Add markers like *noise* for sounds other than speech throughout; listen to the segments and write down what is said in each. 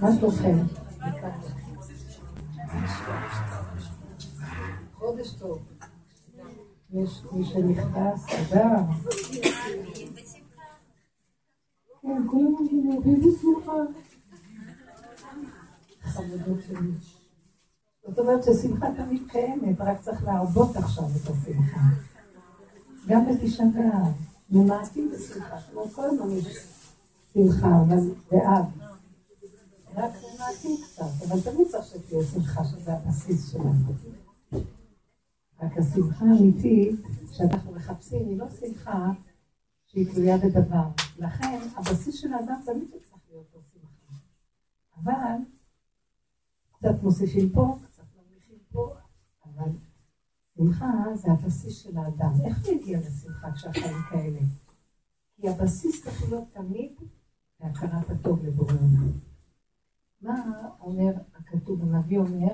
מה שלומכם? חודש טוב. יש מי שנכנס, אדם. כן, כולם אומרים, באיזה שמחה. חמודות שלי. זאת אומרת ששמחה תמיד קיימת, רק צריך להרבות עכשיו את השמחה. גם בתשעה באב, ממעטים בשמחה, כמו כל הזמן יש שמחה, אבל באב. רק ממעטים קצת, אבל תמיד צריך שתהיה שמחה, שזה הבסיס שלנו. רק השמחה האמיתית שאנחנו מחפשים היא לא שמחה שהיא תלויה בדבר. לכן הבסיס של האדם תמיד צריך להיות לו שמחה. אבל קצת מוסיפים פה, קצת מרוויחים פה, אבל שמחה זה הבסיס של האדם. איך הוא הגיע לשמחה כשהחיים כאלה? כי הבסיס צריך להיות תמיד בהכרת הטוב לבורא עולם. מה אומר הכתוב, הנביא אומר,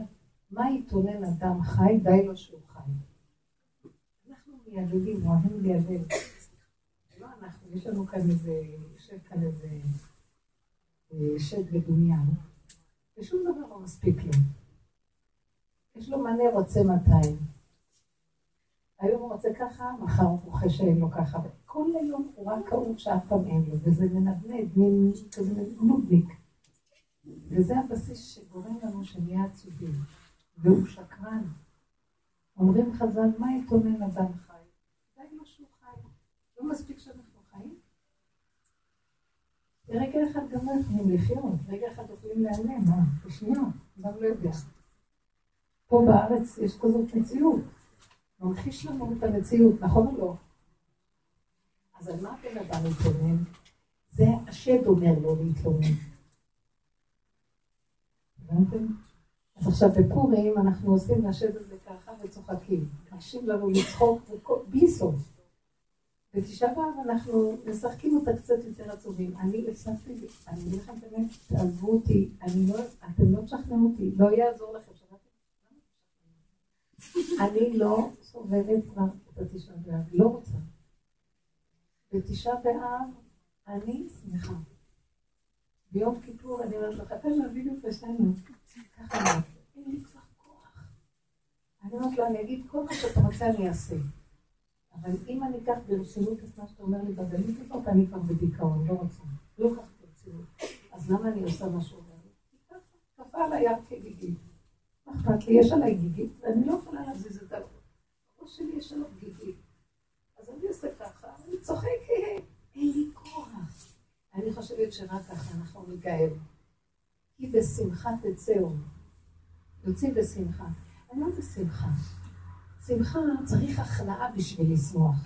מה יתונן אדם חי, די לו שהוא חי. אנחנו מיילדים, אוהבים ליילל. לא אנחנו, יש לנו כאן איזה, יושב כאן איזה אה, שד בדומיין, ושום דבר לא מספיק לו. יש לו מנה רוצה 200. היום הוא רוצה ככה, מחר הוא חושב שאין לו ככה. כל היום הוא רק כאוב שאף פעם אין לו, וזה מנדנד, מין כזה נודניק. וזה הבסיס שגורם לנו שנהיה עצובים. והוא שקרן. אומרים חז"ל, מה יתונן אדם חי? די לו שהוא חי. לא מספיק שאנחנו חיים? רגע אחד גם לא יכולים לחיות, רגע אחד יכולים להיעלם, מה? בשנייה, אדם לא יודע. פה בארץ יש כזאת מציאות. ממחיש לנו את המציאות, נכון או לא? אז על מה הבן אדם מתלונן? זה השד אומר לו להתלונן. הבנתם? אז עכשיו בפורים אנחנו עושים לשבת הזה ככה וצוחקים. מרשים לנו לצחוק בלי סוף. בתשעה באב אנחנו משחקים אותה קצת יותר עצובים. אני הפסקתי, אני אגיד לכם באמת, תעזבו אותי, אני לא, אתם לא תשכנעו אותי, לא יעזור לכם. אני לא סובבת כבר את התשעה באב, לא רוצה. בתשעה באב אני שמחה. ביום כיפור אני אומרת לך, תן להביא לי פשענו. ככה אמרתי, אין לי כבר כוח. אני אומרת לו, אני אגיד, כל מה שאתה רוצה אני אעשה. אבל אם אני אקח ברצינות את מה שאתה אומר לי בגלית הזאת, אני כבר בדיכאון, לא רוצה. לא אקח ברצינות. אז למה אני עושה משהו אחר? כפה על הים כגיגית. מה אכפת לי? יש עליי גיגית, ואני לא יכולה להזיז את הראש שלי, יש עליו גיגית. אז אני עושה ככה, אני צוחק, אין לי כוח. אני חושבת שרק ככה אנחנו ניגאל. כי בשמחה תצאו. יוצאים בשמחה. אני לא בשמחה. שמחה צריך הכנעה בשביל לשמוח.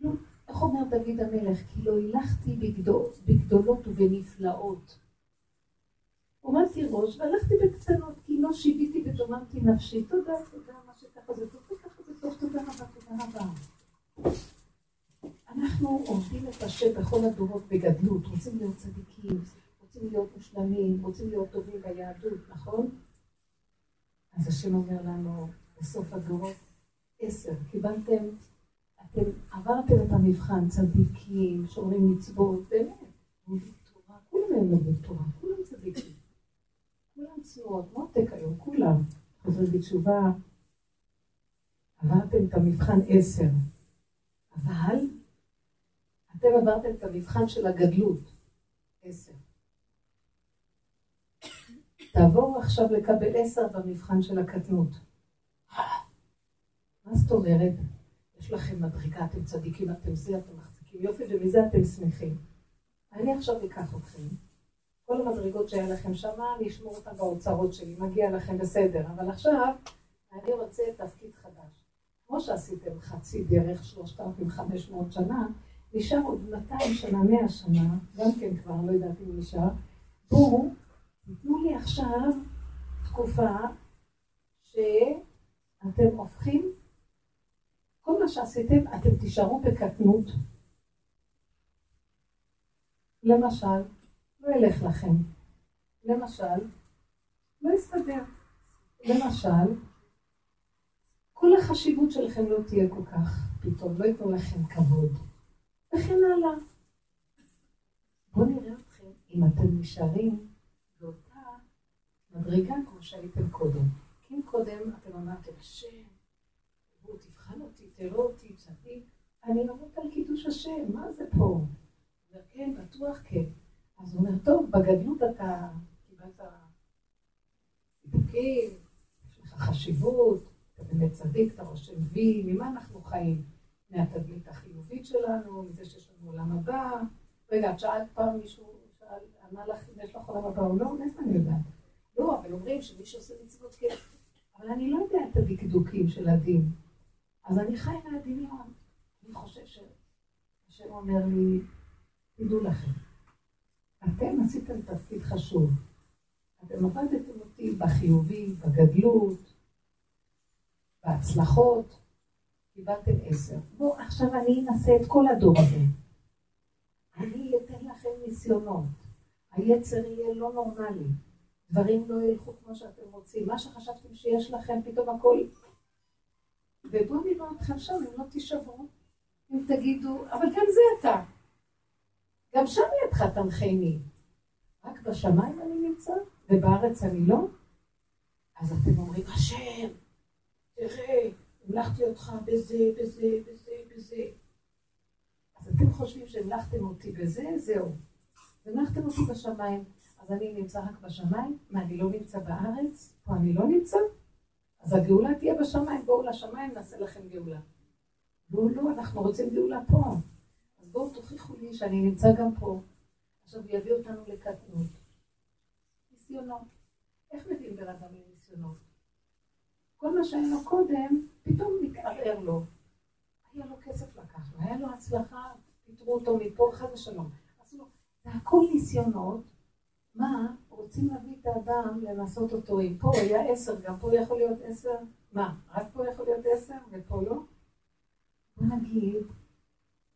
לא, איך אומר דוד המלך? כי לא הילכתי בגדול, בגדולות ובנפלאות. עומדתי ראש והלכתי בקטנות, כי לא שיוויתי ודוממתי נפשי. תודה, תודה, מה שככה זה טוב, וככה זה טוב, תודה רבה, תודה רבה. אנחנו עובדים את השם בכל הדורות בגדלות, רוצים להיות צדיקים, רוצים להיות מושלמים, רוצים להיות טובים ביהדות, נכון? אז השם אומר לנו בסוף הדורות, עשר, קיבלתם, אתם עברתם את המבחן, צדיקים, שומרים מצוות, באמת, לומדים תורה, כולם הם לומדים תורה, כולם צדיקים, כולם צנועות, מותק היום, כולם, חוזרים בתשובה, עברתם את המבחן עשר, אבל אתם עברתם את המבחן של הגדלות, עשר. תעבורו עכשיו לקבל עשר במבחן של הקטנות. מה זאת אומרת? יש לכם מדרגה, אתם צדיקים, אתם זה, אתם מחזיקים יופי, ומזה אתם שמחים. אני עכשיו אקח אתכם. כל המדרגות שהיה לכם שמה, אני אשמור אותן באוצרות שלי, מגיע לכם בסדר. אבל עכשיו, אני רוצה תפקיד חדש. כמו שעשיתם חצי דרך, 3,500 שנה, נשאר עוד 200 שנה, 100 שנה, גם כן כבר, לא יודעת אם נשאר. בואו, תנו לי עכשיו תקופה שאתם הופכים, כל מה שעשיתם, אתם תישארו בקטנות. למשל, לא ילך לכם. למשל, לא יסתדר. למשל, כל החשיבות שלכם לא תהיה כל כך פתאום, לא ייתנו לכם כבוד. וכן הלאה. בואו נראה אתכם אם אתם נשארים באותה מדרגה כמו שהייתם קודם. כי אם קודם אתם אמרתם, השם, בואו תבחן אותי, תראו אותי, צדיק, אני אראות על קידוש השם, מה זה פה? כן, בטוח כן. אז הוא אומר, טוב, בגדלות אתה קיבלת סיפוקים, יש לך חשיבות, אתה באמת צדיק, אתה רושם וי, ממה אנחנו חיים? מהתדמית החיובית שלנו, מזה שיש לנו עולם הבא. רגע, את שאלת פעם מישהו, שאל, אמר לך אם יש לך עולם הבא או לא? מאיפה אני יודעת? לא, אבל אומרים שמי שעושה מצוות כן. אבל אני לא יודע את הדקדוקים של הדין. אז אני חי מהדמיון. אני חושב שהשם אומר לי, תדעו לכם, אתם עשיתם תפקיד חשוב. אתם עבדתם אותי בחיובי, בגדלות, בהצלחות, קיבלתם עשר. בואו, עכשיו אני אנסה את כל הדור הזה. אני אתן לכם ניסיונות. היצר יהיה לא נורמלי. דברים לא ילכו כמו שאתם רוצים. מה שחשבתם שיש לכם, פתאום הכל... ובואו נראה אתכם שם, אם לא תישברו. אם תגידו, אבל גם זה אתה. גם שם ידך תנחני. רק בשמיים אני נמצא, ובארץ אני לא? אז אתם אומרים, השם, תראה, המלכתי אותך בזה, בזה, בזה, בזה. אז אתם חושבים שהמלכתם אותי בזה, זהו. המלכתם אותי בשמיים, אז אני נמצא רק בשמיים? מה, אני לא נמצא בארץ? פה אני לא נמצא? אז הגאולה תהיה בשמיים, בואו לשמיים, נעשה לכם גאולה. והוא לא, אנחנו רוצים גאולה פה. אז בואו תוכיחו לי שאני נמצא גם פה. עכשיו יביא אותנו לקטנות. ניסיונות. איך מביאים בן אדם לניסיונות? כל מה שהיה לו קודם, פתאום מתערער לו. היה לו כסף לקח לו, היה לו הצלחה, פיטרו אותו מפה, חד ושלום. אז לא, זה הכל ניסיונות. מה, רוצים להביא את האדם לנסות אותו. אם פה היה עשר, גם פה יכול להיות עשר? מה, רק פה יכול להיות עשר ופה לא? בוא נגיד,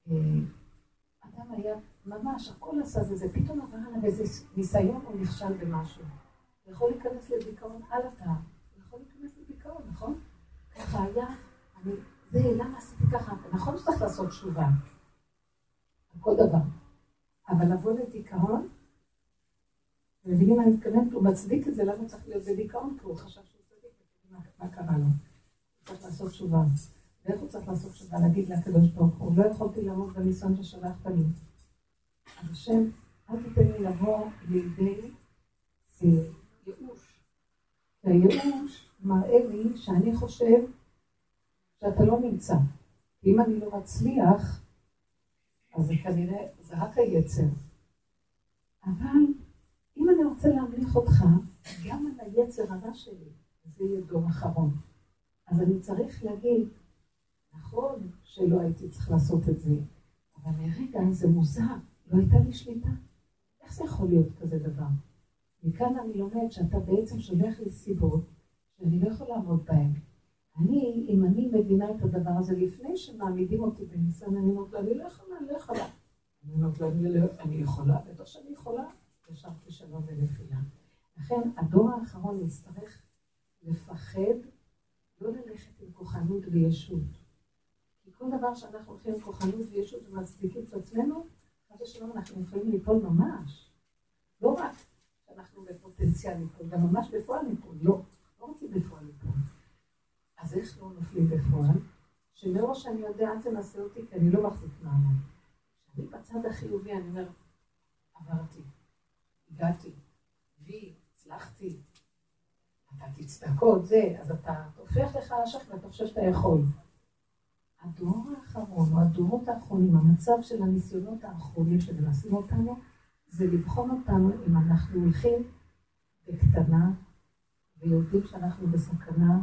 אה, אדם היה ממש, הכל עשה זה, זה פתאום עבר עליו איזה ניסיון או נכשל במשהו. יכול להיכנס לדיכאון על התא, לדיכאון, נכון? ככה היה, אני, זה, למה עשיתי ככה? נכון שצריך לעשות תשובה, על כל דבר. אבל לבוא לדיכאון, מבינים מה אני מתכוונת? הוא מצדיק את זה, למה צריך להיות בדיכאון? כי הוא חשב שהוא צדיק, מה קרה לו? צריך לעשות תשובה. ואיך הוא צריך לעשות תשובה? להגיד לקדוש ברוך הוא, לא יכולתי לעמוד בניסיון ששלחת לי. אז השם, אל תיתן לי לבוא לידי ייאוש. והייאוש מראה לי שאני חושב שאתה לא נמצא. אם אני לא מצליח, אז זה כנראה, זה רק היצר. אבל אם אני רוצה להמליך אותך, גם על היצר הרע שלי, זה יהיה דור אחרון. אז אני צריך להגיד, נכון שלא הייתי צריך לעשות את זה, אבל לרגע זה מוזר, לא הייתה לי שליטה. איך זה יכול להיות כזה דבר? מכאן אני לומד שאתה בעצם שולח לי סיבות שאני לא יכול לעמוד בהן. אני, אם אני מבינה את הדבר הזה לפני שמעמידים אותי בניסיון, אני אומרת לו, אני לא יכולה, אני לא יכולה. אני אומרת לו, אני לא יכולה, בטח שאני יכולה, ישר כישלון ונפילה. לכן הדור האחרון יצטרך לפחד לא ללכת עם כוחנות וישות. כי כל דבר שאנחנו הולכים עם כוחנות וישות ומצדיקים את עצמנו, חד ושלום אנחנו יכולים ליפול ממש. לא רק שאנחנו בפוטנציאל ליפול, גם ממש בפועל ליפול. לא רוצים בפועל ליפול. אז איך לא נופלים בפועל? שמראש אני יודע, אל תנסה אותי, כי אני לא מחזיק מעמד. כשאני בצד החיובי, אני אומר, עברתי. הגעתי, וי, הצלחתי, נתתי צדקות, זה, אז אתה הופך לך לשך ואתה חושב שאתה יכול. הדור האחרון, או הדורות האחרונים, המצב של הניסיונות האחרונים שמנסים אותנו, זה לבחון אותנו אם אנחנו הולכים בקטנה ויודעים שאנחנו בסכנה,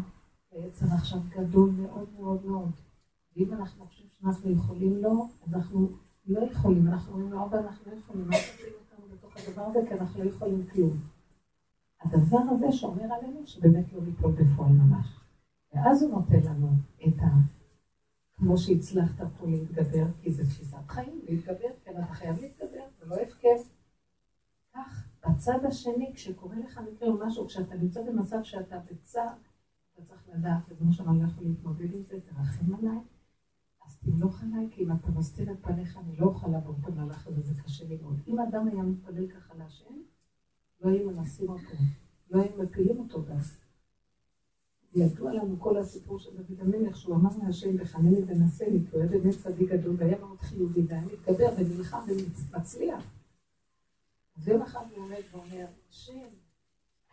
בעצם עכשיו גדול מאוד מאוד מאוד. ואם אנחנו חושבים שאנחנו יכולים לו, אז אנחנו לא יכולים. אנחנו אומרים לו, אבא, אנחנו לא יכולים. הדבר הזה, כי אנחנו לא יכולים כלום. הדבר הזה שומר עלינו שבאמת לא ליפול בפועל ממש. ואז הוא נותן לנו את ה... כמו שהצלחת פה להתגבר, כי זה תפיסת חיים, להתגבר, כן, אתה חייב להתגבר, זה לא הפקר. כך, בצד השני, כשקורה לך מקרה או משהו, כשאתה נמצא במצב שאתה בצער, אתה צריך לדעת, ובנו שם אני לא יכול להתמודד עם זה, תרחם עליי. אז תמלוך עליי, כי אם אתה מסתיר את פניך, אני לא אוכל לעבור את המהלך הזה, זה קשה לי מאוד. אם אדם היה מתפלל ככה להשם, לא היו מנסים אותו, לא היו מפילים אותו גם. ידוע לנו כל הסיפור של דוד המלך, שהוא אמר להשם, וחנני ונשא לי, כי הוא היה באמת צדיק גדול, והיה מאוד חיובי, והיה מתגבר ונלחם ומצליח. אז יום אחד הוא עומד ואומר, השם,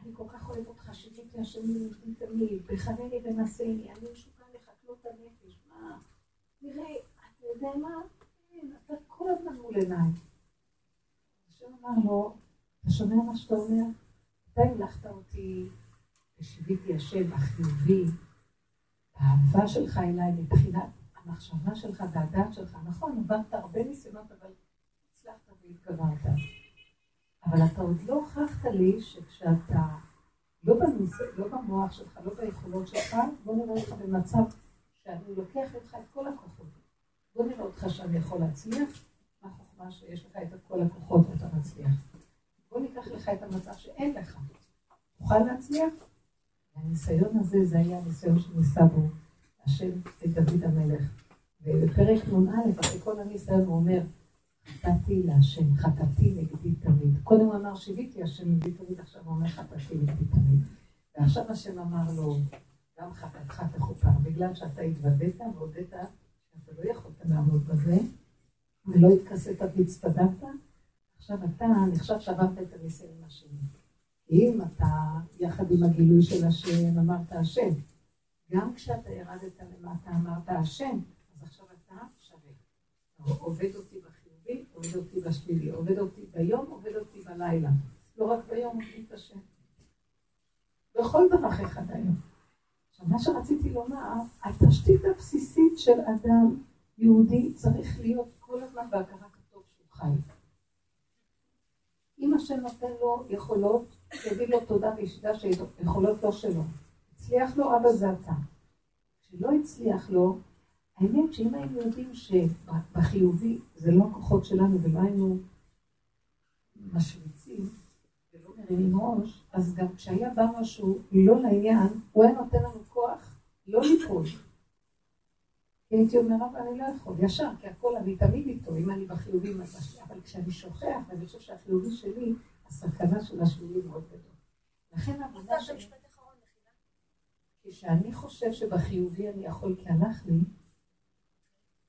אני כל כך אוהב אותך, שיביתי השם לי תמיד, וחנני ונשא לי, אני משוקע לך כלות הנפש, מה? נראה, אתה יודע מה? כן, אתה כל הזמן מול עיניי. השם אמר לו, אתה שומע מה שאתה אומר? אתה המלכת אותי ושיוויתי השם החיובי, האהבה שלך אליי מבחינת המחשבה שלך והדעת שלך. נכון, עברת הרבה ניסיונות, אבל הצלחת והתגברת. אבל אתה עוד לא הוכחת לי שכשאתה לא, בניס... לא במוח שלך, לא ביכולות שלך, בוא נראה אותך במצב שאני לוקח ממך את כל הכוחות. בוא נראה אותך שאני יכול להצליח, מה החוכמה שיש לך את כל הכוחות ואתה מצליח. בוא ניקח לך את המצב שאין לך. תוכל להצליח? והניסיון הזה, זה היה הניסיון שניסה בו השם את דוד המלך. ובפרק נ"א, אחרי כל הניסיון, הוא אומר, חטאתי להשם, חטאתי נגדי תמיד. קודם הוא אמר, שיוויתי השם נגדי תמיד, עכשיו הוא אומר, חטאתי נגדי תמיד. ועכשיו השם אמר לו, גם חטאתך תכופר, בגלל שאתה התוודת והודית שאתה לא יכולת לעמוד בזה, ולא התכסית והצטדקת, עכשיו אתה נחשב שעברת את הניסיון השני. אם אתה, יחד עם הגילוי של השם, אמרת השם, גם כשאתה ירדת למטה אמרת השם, אז עכשיו אתה שווה. עובד אותי בחיובי, עובד אותי בשלילי, עובד אותי ביום, עובד אותי בלילה. לא רק ביום, עובד את השם. בכל דרך אחד היום. עכשיו, מה שרציתי לומר, התשתית הבסיסית של אדם יהודי צריך להיות כל הזמן בהכרת הטוב שהוא חי. אם השם נותן לו יכולות, שיגיד לו תודה וישדע שיכולות לא שלו. הצליח לו, אבא זה אתה. כשלא הצליח לו, האמת שאם היינו יודעים שבחיובי זה לא הכוחות שלנו ולא היינו משוויצים ולא מרימים ראש, אז גם כשהיה בא משהו לא לעניין, הוא היה נותן לנו כוח לא ליפול. כי הייתי אומר, אבל אני לא יכול, ישר, כי הכל, אני תמיד איתו, אם אני בחיובי, אבל כשאני שוכח, ואני חושב שהחיובי שלי, הסכנה של השלילי מאוד גדול. לכן העבודה שלי... כשאני חושב שבחיובי אני יכול כי הלך לי,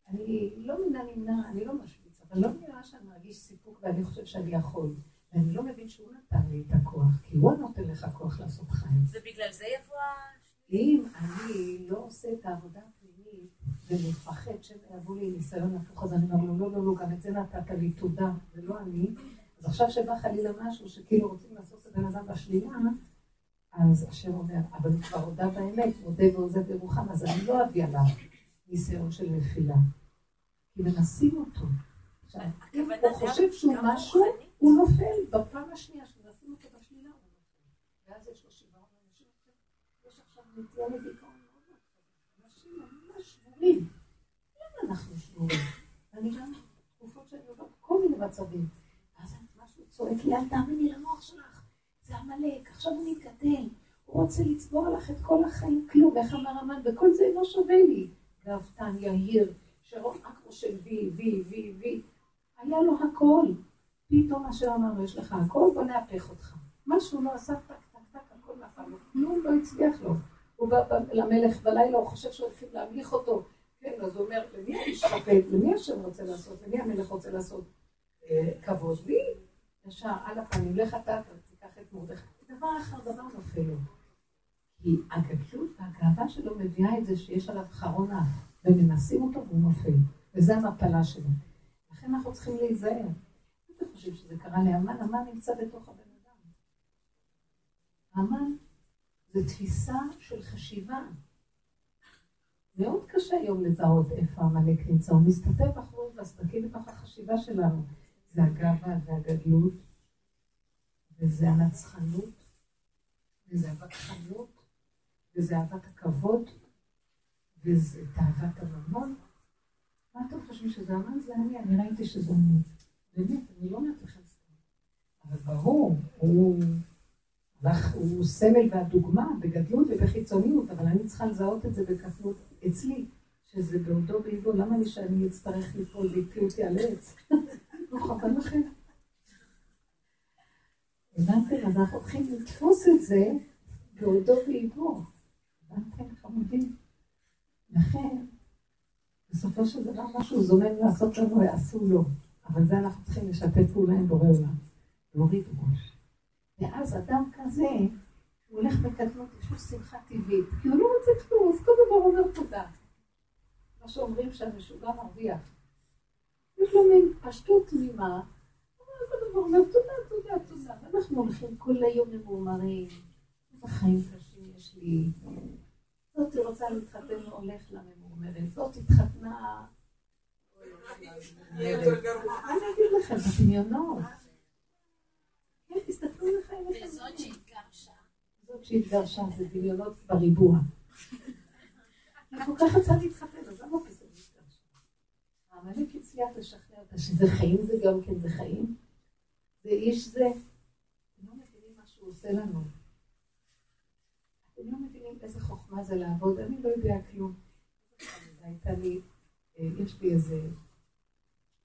אני לא מן הנמנע, אני לא משוויץ, אבל לא נראה שאני מרגיש סיפוק ואני חושב שאני יכול. ואני לא מבין שהוא נתן לי את הכוח, כי הוא נותן לך כוח לעשות חיים. ובגלל זה יבוא אם אני לא עושה את העבודה הפנימית ומפחד שיבוא לי ניסיון הפוך, אז אני אומר לו, לא, לא, לא, גם את זה נתת לי, תודה, ולא אני. אז עכשיו שבא חלילה משהו שכאילו רוצים לעשות את הבן אדם בשלילה, אז השם אומר, אבל הוא כבר הודה באמת, מודה ועוזב ירוחם, אז אני לא אביא עליו ניסיון של נפילה. כי מנסים אותו. עכשיו, אם הוא חושב שהוא משהו, הוא נופל. בפעם השנייה שמנסים אותו בשלילה, הוא נופל. ואז יש לו שבעה אנשים. יש עכשיו נטייה לדיכאון מאוד אנשים ממש שבורים. למה אנחנו שבורים? אני גם תקופות שאני עוברת כל מיני מצבים. ואז משהו צועק לי, אל תאמיני למוח שלך. זה עמלק, עכשיו הוא מתגדל, הוא רוצה לצבוע לך את כל החיים, כלום, איך אמר המן, וכל זה לא שווה לי. גאוותן, יהיר, שרון אקרו של וי, וי, וי, וי. היה לו הכל. פתאום אשר אמרנו, יש לך הכל, בוא נהפך אותך. משהו לא עשה טק, טק, טק, הכל נפל לו. כלום לא הצליח לו. הוא בא למלך בלילה, הוא חושב שהולכים להמליך אותו. כן, אז הוא אומר, למי אני שופט? למי השם רוצה לעשות? למי המלך רוצה לעשות אה, כבוד? לי? ישר, על הפנים, לך אתה, תיקח את מרדכי. דבר אחר דבר נופל לו. כי הגדלות והגאווה שלו מביאה את זה שיש עליו חרון אף, ומנסים אותו והוא נופל. וזה המפלה שלו. לכן אנחנו צריכים להיזהר. אתם חושבים שזה קרה לאמן? המן נמצא בתוך הבן אדם. המן זה תפיסה של חשיבה. מאוד קשה היום לזהות איפה עמלק נמצא. הוא מסתתר בחורים והסדקים בתוך החשיבה שלנו. זה הגאווה והגדלות, וזה הנצחנות, וזה הווכחנות, וזה אהבת הכבוד, וזה תאוות הממון. מה אתם חושבים שזה אמן? זה אני, אני ראיתי שזה אני. באמת, אני לא אומרת לכם סתם. אבל ברור, הוא, הוא סמל והדוגמה בגדלות ובחיצוניות, אבל אני צריכה לזהות את זה בקטנות אצלי, שזה בעודו באיבו, למה לי שאני אצטרך ליפול והקפיא אותי על עץ? *laughs* לא חבל לכם. הבנתם? אז אנחנו הולכים לתפוס את זה בעודו באיבו. הבנתם, חמודים? לכן, בסופו של דבר משהו זומם לעשות לנו, יעשו לו. אבל זה אנחנו צריכים לשתף פעולה עם בורא עולם. להוריד ראש. ואז אדם כזה, הוא הולך בקטנות, יש לו שמחה טבעית, כי הוא לא רוצה כלום, אז כל דבר אומר תודה. מה שאומרים שהמשוגע מרוויח. יש לו מין פשטות תמימה, כל אומר תודה, תודה, תודה. ואנחנו הולכים כל היום ממורמרים, איזה חיים קשים יש לי. זאתי רוצה להתחתן, הולך לממורמרת. זאת התחתנה... אני אגיד לכם, בדמיונות. כן, תסתכלו אליכם. וזאת שהתגרשה. זאת שהתגרשה, זה דמיונות בריבוע. כל כך רצה להתחתן, אז למה פתאום התגרשה? העמלק הצליח לשכנע אותה שזה חיים זה גם כן, זה חיים. זה איש זה. לא מבינים מה שהוא עושה לנו. אתם לא מבינים איזה חוכמה זה לעבוד, אני לא יודע כלום. הייתה לי, אה, יש לי איזה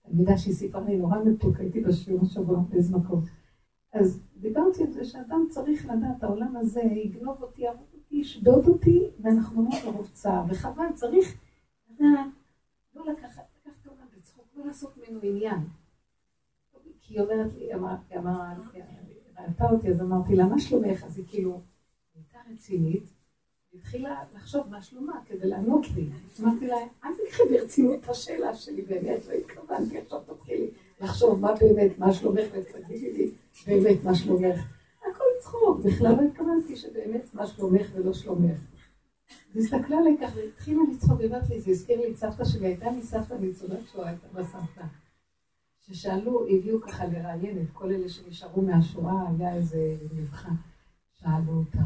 תלמידה שהיא סיפרה לי נורא מתוק, הייתי בשיעור השבוע באיזה מקום. אז דיברתי על זה שאדם צריך לדעת, העולם הזה יגנוב אותי, יעבוד אותי, ישדוד אותי, ואנחנו לא לרוב צער, וחבל, צריך לדעת, לא לקחת, לקחת העולם בצחוק, לא לעשות ממנו עניין. כי היא אומרת לי, אמרה, ראתה אותי, אז אמרתי לה, מה שלומך? אז היא כאילו, רצינית, התחילה לחשוב מה שלומה כדי לענות לי. אמרתי לה, אל תקחי ברצינות את השאלה שלי, באמת לא התכוונתי, עכשיו תתחילי לחשוב מה באמת, מה שלומך, ותגידי לי באמת מה שלומך. הכל צחוק, בכלל לא התכוונתי שבאמת מה שלומך ולא שלומך. היא הסתכלה עליי ככה והתחילה לצחוק, אמרת לי, זה הזכיר לי את סבתא שלי, הייתה לי סבתא ניצולת שואה, הייתה בסבתא. ששאלו, הביאו ככה לראיין את כל אלה שנשארו מהשואה, היה איזה מבחן. שאלו אותה,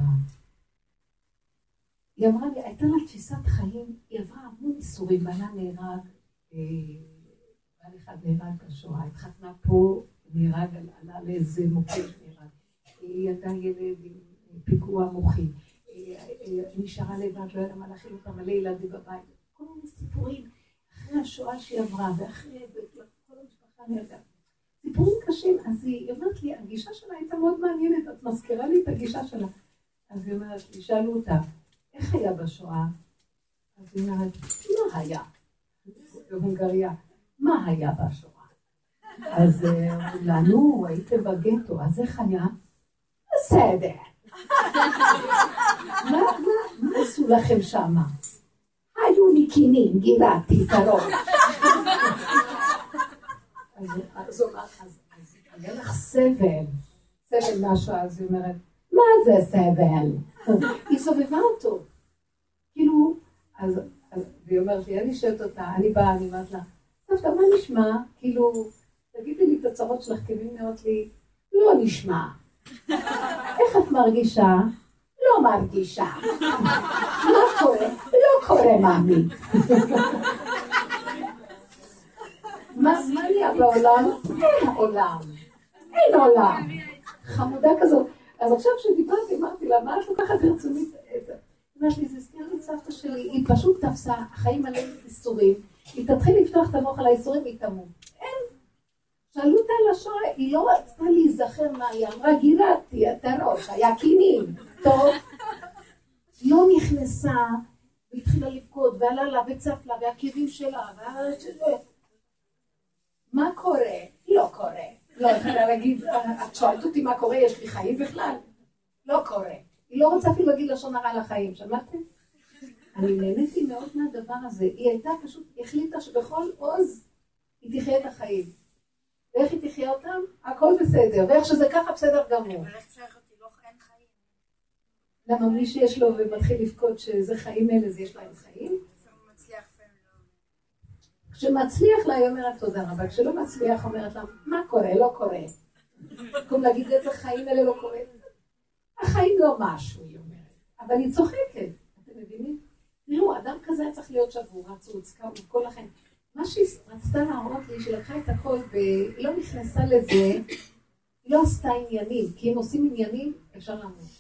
היא אמרה לי, הייתה לה תפיסת חיים, היא עברה המון איסורים, בעלה נהרג, אה, בעל אחד נהרג בשואה, התחתנה פה, נהרג, עלה לאיזה מוקד, נהרג. היא ילדה ילד עם פיגוע מוחי, אה, אה, נשארה לבד, לא ידעה מה להכין אותה, מלא ילדים בבית, כל מיני סיפורים, אחרי השואה שהיא עברה, ואחרי, כל המשפחה נהרגה. סיפורים קשים, אז היא אומרת לי, הגישה שלה הייתה מאוד מעניינת, את מזכירה לי את הגישה שלה. אז היא אומרת שאלו אותה, איך היה בשואה? אז היא אומרת, מה היה? בהונגריה, מה היה בשואה? אז אמרו לנו, הייתם בגטו, אז איך היה? בסדר. מה עשו לכם שמה? היו לי קינים, גירדתי את הראש. אז היה לך סבל, סבל מהשואה, אז היא אומרת, מה זה סבל? היא סובבה אותו. כאילו, אז, והיא אומרת לי, אני שואלת אותה, אני באה, אני אומרת לה, סבתא, מה נשמע? כאילו, תגידי לי את הצרות שלך, כי היא אומרת לי, לא נשמע. איך את מרגישה? לא מרגישה. מה קורה? לא קורה, מאמי. מה נהיה בעולם? אין עולם. אין עולם. חמודה כזאת. אז עכשיו כשדיברתי, אמרתי לה, מה את לוקחת ברצונית? אמרתי לי, זה הזכיר לי סבתא שלי, היא פשוט תפסה, החיים עליהם איסורים, היא תתחיל לפתוח את המוח על האיסורים, היא תמות. אין. שאלו אותה על השואה, היא לא רצתה להיזכר מה היא אמרה, גירדתי את הראש, היה קינים, טוב. לא נכנסה, והתחילה לבכות, ועלה לה וצף לה, והכאבים שלה, מה קורה? לא קורה. לא יכולה להגיד, את שואלת אותי מה קורה, יש לי חיים בכלל? לא קורה. היא לא רוצה אפילו להגיד לשון הרע לחיים, שמעתם? אני נהניתי מאוד מהדבר הזה. היא הייתה פשוט, החליטה שבכל עוז היא תחיה את החיים. ואיך היא תחיה אותם? הכל בסדר. ואיך שזה ככה, בסדר גמור. אבל איך צריך אותי? לא אין חיים. למה מי שיש לו ומתחיל לבכות שזה חיים אלה, זה יש להם חיים? כשמצליח לה, היא אומרת תודה רבה, כשלא מצליח, אומרת לה, מה קורה, לא קורה. במקום להגיד איזה חיים אלה לא קורה. החיים לא משהו, היא אומרת. אבל היא צוחקת, אתם מבינים? תראו, אדם כזה היה צריך להיות שבור, רצוץ, כל החיים. מה שהיא רצתה להראות לי, שהיא לקחה את הכל והיא לא נכנסה לזה, היא לא עשתה עניינים, כי אם עושים עניינים, אפשר למות.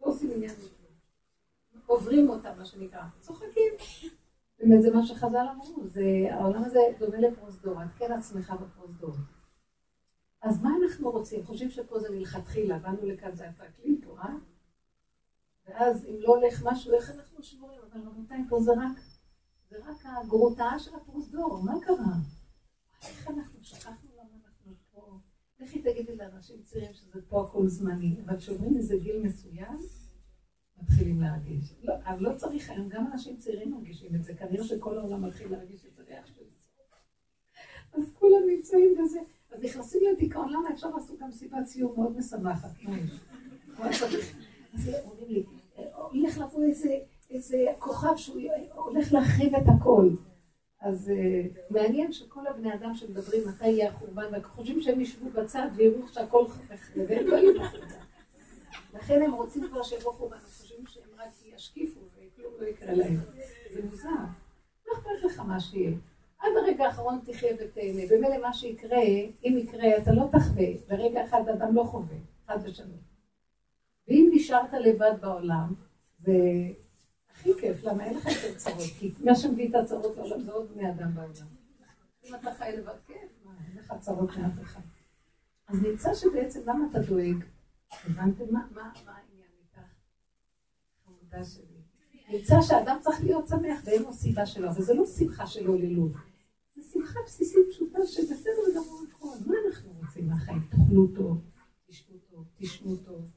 לא עושים עניינים. עוברים אותם, מה שנקרא. צוחקים. באמת זה מה שחז"ל אמרו, זה, העולם הזה דומה לפרוזדור, את כן עצמך בפרוזדור. אז מה אנחנו רוצים? חושבים שפה זה מלכתחילה, באנו לכאן, זה הטרקלין פה, אה? ואז אם לא הולך משהו, איך אנחנו שבורים? אבל רבותיי, פה זה רק, זה רק הגרוטאה של הפרוזדור, מה קרה? איך אנחנו שכחנו למה אנחנו פה? לכי תגידי לאנשים צעירים שזה פה הכל זמני, אבל כשאומרים איזה גיל מסוים, מתחילים להרגיש. לא, אבל לא צריך היום, גם אנשים צעירים מרגישים את זה, כנראה שכל העולם מתחיל להרגיש את זה ריח של זה. אז כולם נמצאים בזה. אז נכנסים לדיכאון, למה אפשר לעשות גם סיבת סיום מאוד משמחת? אז אומרים לי, הולך לבוא איזה כוכב שהוא הולך להחריב את הכל. אז מעניין שכל הבני אדם שמדברים מתי יהיה החורבן, חושבים שהם ישבו בצד ויראו שהכל חרב, והם יהיו בחורבן. לכן הם רוצים כבר שיבוא חורבן, רק ישקיפו וכלום לא יקרה להם. זה מוזר. לא אכפת לך מה שיהיה. עד הרגע האחרון תחיה ותהנה. במילא מה שיקרה, אם יקרה, אתה לא תחווה. ברגע אחד אדם לא חווה, חד ושלום. ואם נשארת לבד בעולם, זה הכי כיף, למה אין לך יותר צרות? כי מה שמביא את הצרות לעולם זה עוד בני אדם בעולם. אם אתה חי לבד, כיף, מה, אין לך צרות מאף אחד. אז נמצא שבעצם, למה אתה דואג? הבנתם מה העניין איתך? חמודה שלי. נמצא שאדם צריך להיות שמח ואין לו סיבה שלו, וזה לא שמחה של הוללות. זו שמחה בסיסית פשוטה שבסדר גמור הכל. מה אנחנו רוצים מהחיים? תאכלו טוב, תשבו טוב, תשמעו טוב.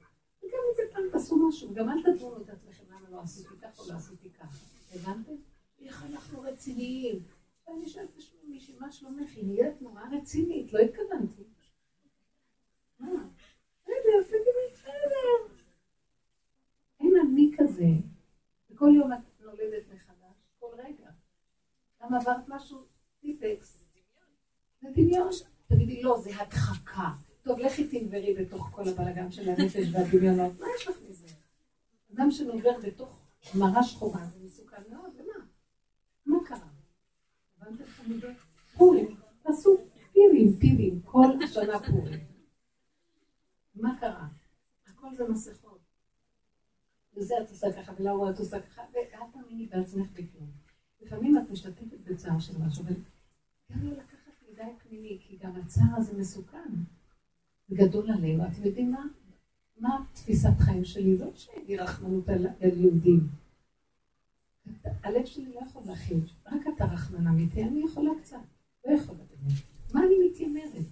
וגם אם זה פעם תעשו משהו, גם אל תדונו את עצמכם למה לא עשיתי כך או לא עשיתי ככה. הבנתם? איך אנחנו רציניים. ואני שואלת מישהי, מה שלומך? היא נהיית נורא רצינית, לא התכוונתי. מה? בסדר, תגידי, בסדר. אין אני כזה. וכל יום את נולדת מחדש, כל רגע. גם עברת משהו, טיפקס. זה דמיון. תגידי, לא, זה הדחקה. טוב, לכי תנברי בתוך כל הבלאגן של הנפש והדמיונות. מה יש לך מזה? אדם שנובר בתוך מרה שחורה, זה מסוכן מאוד, ומה? מה קרה? פורים, תעשו פירים, פירים, כל השנה פורים. מה קרה? הכל זה מסכות. וזה את עושה ככה, ולהוא את עושה ככה, ואל תאמיני בעצמך בכלום. לפעמים את משתתפת בצער של משהו, אבל גם לא לקחת מדי פנימי, כי גם הצער הזה מסוכן. גדול עלינו. אתם יודעים מה? מה תפיסת חיים שלי? לא לי רחמנות על יהודים. הלב שלי לא יכול להכיל, רק אתה רחמן אמיתי, אני יכולה קצת, לא יכולה באמת. מה אני מתיימרת?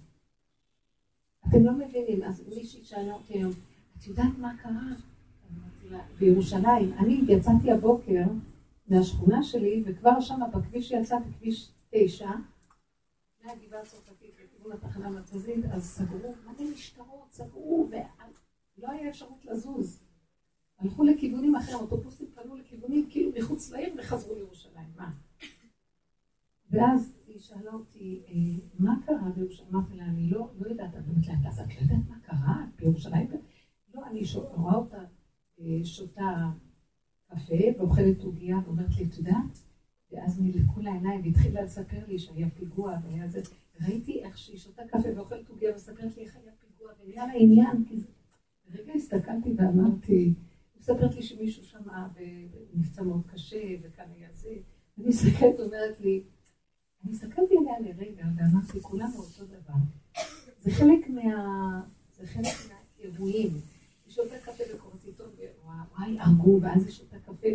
אתם לא מבינים, אז מישהי שאלה אותי היום, את יודעת מה קרה? בירושלים, אני יצאתי הבוקר מהשכונה שלי, וכבר שם בכביש שיצאתי, כביש תשע, מהגבעה הצרפתית לכיוון התחנה המרכזית, אז סגרו, מלא משטרות, סגרו, ולא היה אפשרות לזוז. הלכו לכיוונים אחרים, אוטובוסים פנו לכיוונים כאילו מחוץ לעיר וחזרו לירושלים, מה? ואז היא שאלה אותי, אה, מה קרה בירושלים? אמרתי לה, אני לא, לא יודעת, את אומרת לא יודעת מה קרה בירושלים? לא, אני רואה אותה שותה קפה ואוכלת עוגיה ואומרת לי, יודעת? ואז נדלקו לה עיניים והתחילה לספר לי שהיה פיגוע והיה זה. ראיתי איך שהיא שותה קפה ואוכלת עוגיה ומספרת לי איך היה פיגוע ונהיה לה עניין, כי זה... לרגע הסתכלתי ואמרתי, מספרת לי שמישהו שמע ונפצע מאוד קשה וכאן היה זה. אני מסתכלת ואומרת לי, אני הסתכלתי עליה לרגע ואמרתי, כולנו אותו דבר. זה חלק מה... זה חלק מהאירועים. היא שותה קפה וקוראת עיתון, וואי, הרגו, ואז היא שותה קפה.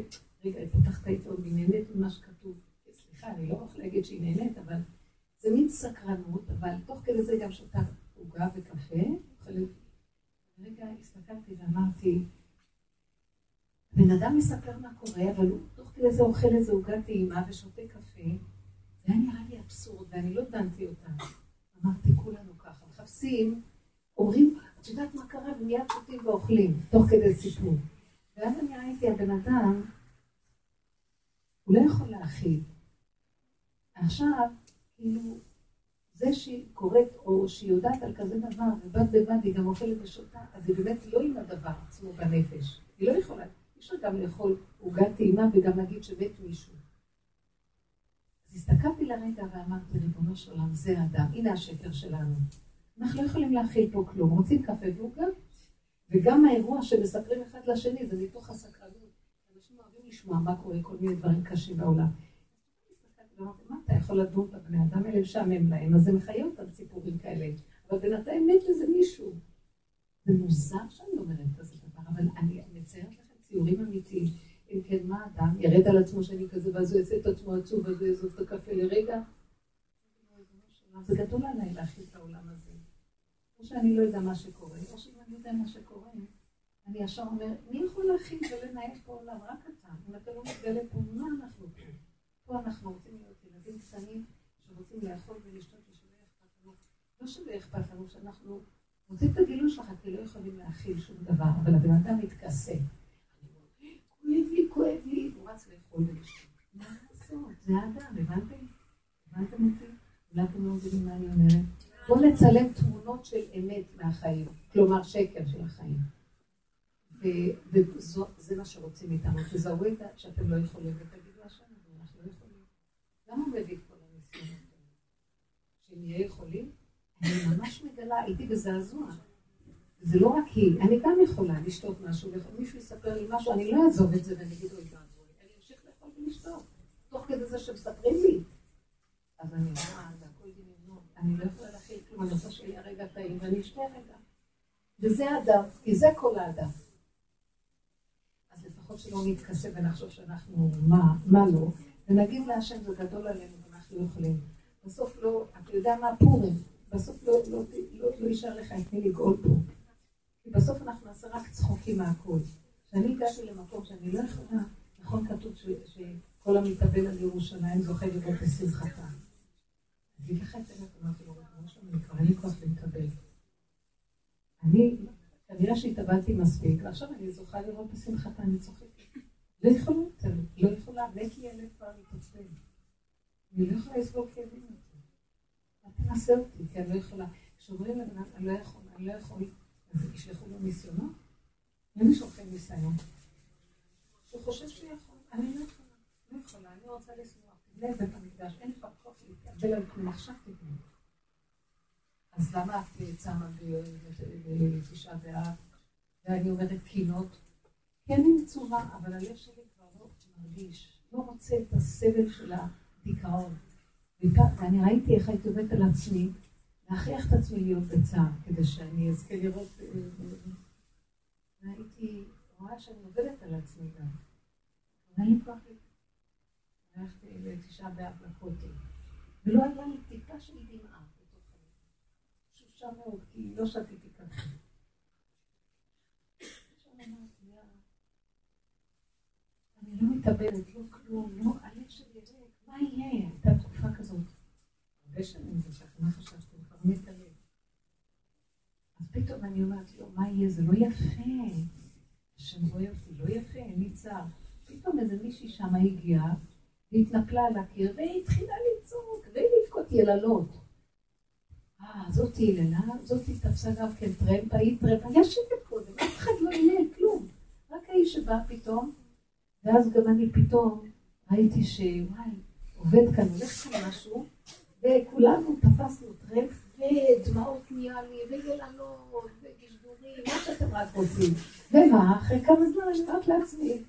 רגע, היא פותחת העיתון, היא נהנית ממה שכתוב. סליחה, אני לא יכולה להגיד שהיא נהנית, אבל זה מין סקרנות, אבל תוך כדי זה גם שותה עוגה וקפה. רגע, הסתכלתי ואמרתי, בן אדם מספר מה קורה, אבל הוא תוך כדי זה אוכל איזה עוגה טעימה ושותה קפה. זה היה נראה לי אבסורד, ואני לא דנתי אותה. אמרתי, כולנו ככה. מחפשים, אומרים, את יודעת מה קרה? ומיד שותים ואוכלים, תוך כדי סיפור. ואז אני ראיתי, הבן אדם, הוא לא יכול להכיל. עכשיו, כאילו, זה שהיא קוראת, או שהיא יודעת על כזה דבר, ובד בבד היא גם אוכלת ושותה, אז היא באמת לא עם הדבר עצמו בנפש. היא לא יכולה, אי אפשר גם לאכול עוגת טעימה וגם להגיד שמת מישהו. אז הסתכלתי לרגע ואמרתי, ריבונו של עולם, זה אדם, הנה השקר שלנו. אנחנו לא יכולים להכיל פה כלום, רוצים קפה ועוגה. וגם האירוע שמספרים אחד לשני זה מתוך הסקרנות. אנשים אוהבים לשמוע מה קורה, כל מיני דברים קשים בעולם. מה אתה יכול לדון בבני אדם האלה משעמם להם, אז זה מחיה אותם סיפורים כאלה. אבל בינתיים מת לזה מישהו. זה מוזר שאני אומרת כזה דבר, אבל אני מציירת לכם ציורים אמיתיים. אם כן, מה אדם ירד על עצמו שאני כזה, ואז הוא יעשה את עצמו עצוב, ואז הוא יעזוב את הקפה לרגע? זה גדול עליי להכיל את העולם הזה. או שאני לא יודע מה שקורה, או שאם אני יודע מה שקורה, אני ישר אומר, מי יכול להכיל ולנהל פה עולם? רק אתה. אם אתה לא מתגלה פה, מה אנחנו פה? פה אנחנו רוצים להיות ילדים קטנים שרוצים לאכול ולשתות ושלא אכפת לנו. לא שלא אכפת לנו, שאנחנו רוצים את הגילוי שלך, כי לא יכולים להכיל שום דבר, אבל הבן אדם מתכסה. כואב לי, כואב לי, הוא רץ לאכול ולשתות. מה לעשות? זה האדם, הבנתם? הבנתם אותי? אולי אתם לא מבינים מה אני אומרת? בואו נצלם תמונות של אמת מהחיים, כלומר שקר של החיים. וזה מה שרוצים מאיתנו, תזהו את זה שאתם לא יכולים, ותגידו השם, אנחנו לא יכולים. למה הוא מביא את כל הניסיונות האלה? שנהיה יכולים? אני ממש מגלה, הייתי בזעזוע. זה לא רק היא, אני גם יכולה לשתות משהו, מישהו יספר לי משהו, אני לא אעזוב את זה ואני אגיד, ואבוי, אני אמשיך לאכול ולשתות, תוך כדי זה שמספרים לי. אז אני רואה, אני לא יכולה אני רוצה שיהיה רגע טעים, ואני אשתה רגע. וזה האדם, כי זה כל האדם. אז לפחות שלא נתכסה ונחשוב שאנחנו מה, מה לא, ונגיד להשם זה גדול עלינו ואנחנו יכולים. בסוף לא, אתה יודע מה פורים, בסוף לא, לא, לא, לא יישאר לך את מי לגאול פה. כי בסוף אנחנו נעשה רק צחוקים מהכל. כשאני הגעתי למקום שאני לא יכולה, נכון כתוב שכל המתאבל על ירושלים זוכה לראות בשמחתה. אני כבר אין לי כוח להתאבל. אני, כנראה שהתאבלתי מספיק, ועכשיו אני זוכה לראות בשמחתה, אני צוחקת. לא יכולה יותר, לא יכולה, מת לי הלב כבר להתעצבן. אני לא יכולה לסבול כאבים יותר. אל תנסה אותי, כי אני לא יכולה. כשאומרים לבן אדם, אני לא יכול, אני לא יכול, אז ישלחו לו ניסיונות? למי שולחים ניסיון? שהוא חושב שהוא יכול, אני לא יכולה, לא יכולה, אני רוצה לשמוח. זה בית המקדש, אין כבר כוח להתקבל על כלום, עכשיו תתנו. אז למה את צמה בתשעה באב, ואני אומרת קינות? כי אני מצורה, אבל הלב שלי כבר לא מרגיש, לא רוצה את הסבל של הדיכאון. ואני ראיתי איך הייתי עובדת על עצמי, להכריח את עצמי להיות בצער, כדי שאני אזכה לראות... והייתי רואה שאני עובדת על עצמי גם. אין לי כוח הלכתי לתשעה באב לכותל, ולא היה לי טיפה של דמעה הלב. תשושה מאוד, כי לא שתיתי ככה. אני לא מתאבדת, לא כלום, לא, הלב שלי ריק, מה יהיה? הייתה תקופה כזאת. הרבה שנים זה ככה, מה חשבתי? כבר מת הלב. אז פתאום אני אומרת לו, מה יהיה? זה לא יפה. השם רואה אותי, לא יפה, אין לי צער. פתאום איזה מישהי שמה הגיעה, והתנפלה על הקיר, והיא התחילה לצעוק, ולבכות יללות. אה, זאתי יללה, זאתי תפסה גם כן טרמפ, היית טרמפ, היה שקט קודם, אף אחד לא ינהל כלום. רק האיש שבא פתאום, ואז גם אני פתאום ראיתי שוואי, עובד כאן, הולך כאן משהו, וכולנו תפסנו טרמפ, ודמעות נהיה לי, ויללות, וגשגורים, מה שאתם רק רוצים. ומה, אחרי כמה זמן אני אומרת לעצמי,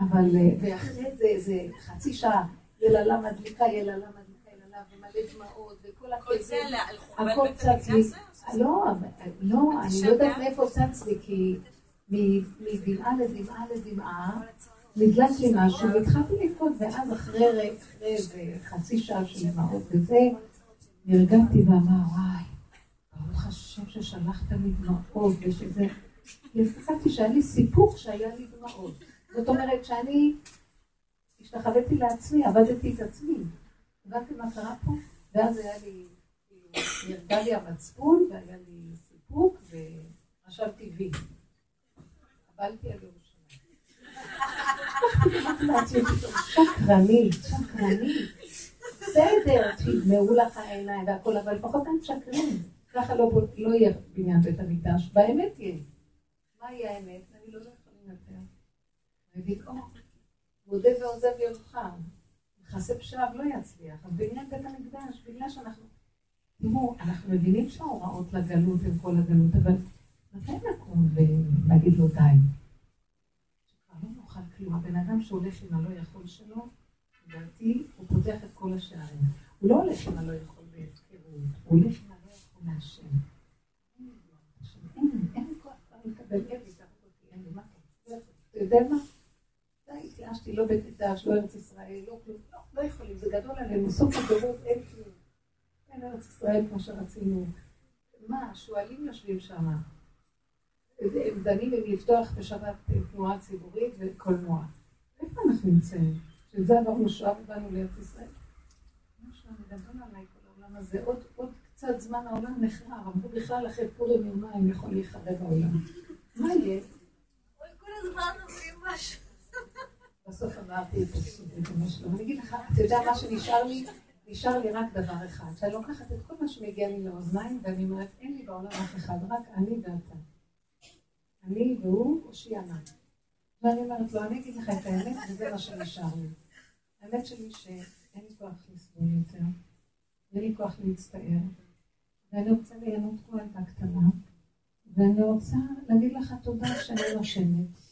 אבל, אה, ואחרי זה, איזה חצי שעה, יללה מדליקה, יללה מדליקה, יללה, ומלא דמעות, וכל הכאבים, הכל צץ לי. לא, לא, אני לא יודעת מאיפה צץ לי, כי מדמעה לדמעה לדמעה, נדלק לי משהו, והתחלתי לבכות, ואז אחרי חצי שעה של דמעות וזה, נרגעתי ואמר, וואי, ברוך השם ששלחת לי דמעות, ושזה... הסתכלתי שהיה לי סיפוק שהיה לי דמעות. זאת אומרת שאני השתחוויתי לעצמי, עבדתי את עצמי. הבנתי מה קרה פה? ואז היה לי, נרגע לי המצפון, והיה לי סיפוק, ורשמתי וי. קבלתי על ירושלים. שקרנית, שקרנית. בסדר, תגמרו לך העיניים והכל, אבל לפחות הם משקרים. ככה לא, לא יהיה בניין בית המקדש, באמת יהיה. מה יהיה האמת? אני לא יודעת. ובקעו, מודה ועוזב ירוחם. מכסה פשעיו לא יצליח. אז בעניין בית המקדש, בגלל שאנחנו... תראו, אנחנו מבינים שההוראות לגלות הן כל הגלות, אבל מתי נקום ונגיד לו די? שכבר לא נאכל כלום. הבן אדם שהולך עם הלא יכול שלו, לדעתי, הוא פותח את כל השערים. הוא לא הולך עם הלא יכול בהפקרות, הוא הולך עם הלא יכול להשם. אין לי כוח לקבל, לי, אין לי, מה אתה יודע מה? די, התייאשתי, לא בית מקדש, לא ארץ ישראל, לא כלום, לא, לא יכולים, זה גדול עלינו, סוף הבירות אין כלום. אין ארץ ישראל כמו שרצינו. מה, השועלים יושבים שם. הם דנים אם לפתוח בשבת תנועה ציבורית וקולנוע. איפה אנחנו נמצאים? שזה עברנו שואה ובאנו לארץ ישראל? משהו גדול עליי כל העולם הזה. עוד, עוד קצת זמן העולם נחרר. אמרו בכלל אחרי פורים יומיים יכול להיחרב העולם. מה יהיה? כל הזמן אומרים משהו. בסוף אמרתי את במשהו. אני אגיד לך, אתה יודע מה שנשאר לי? נשאר לי רק דבר אחד. שאני לוקחת את כל מה שמגיע לי לאוזניים, ואני אומרת, אין לי בעולם אף אחד, רק אני ואתה. אני והוא, הושיענה. ואני אומרת לו, אני אגיד לך את האמת, וזה מה שנשאר לי. האמת שלי שאין לי כוח לסבול יותר, ואין לי כוח להצטער, ואני רוצה ליהנות כמו ילדה קטנה, ואני רוצה להגיד לך תודה שאני נושמת.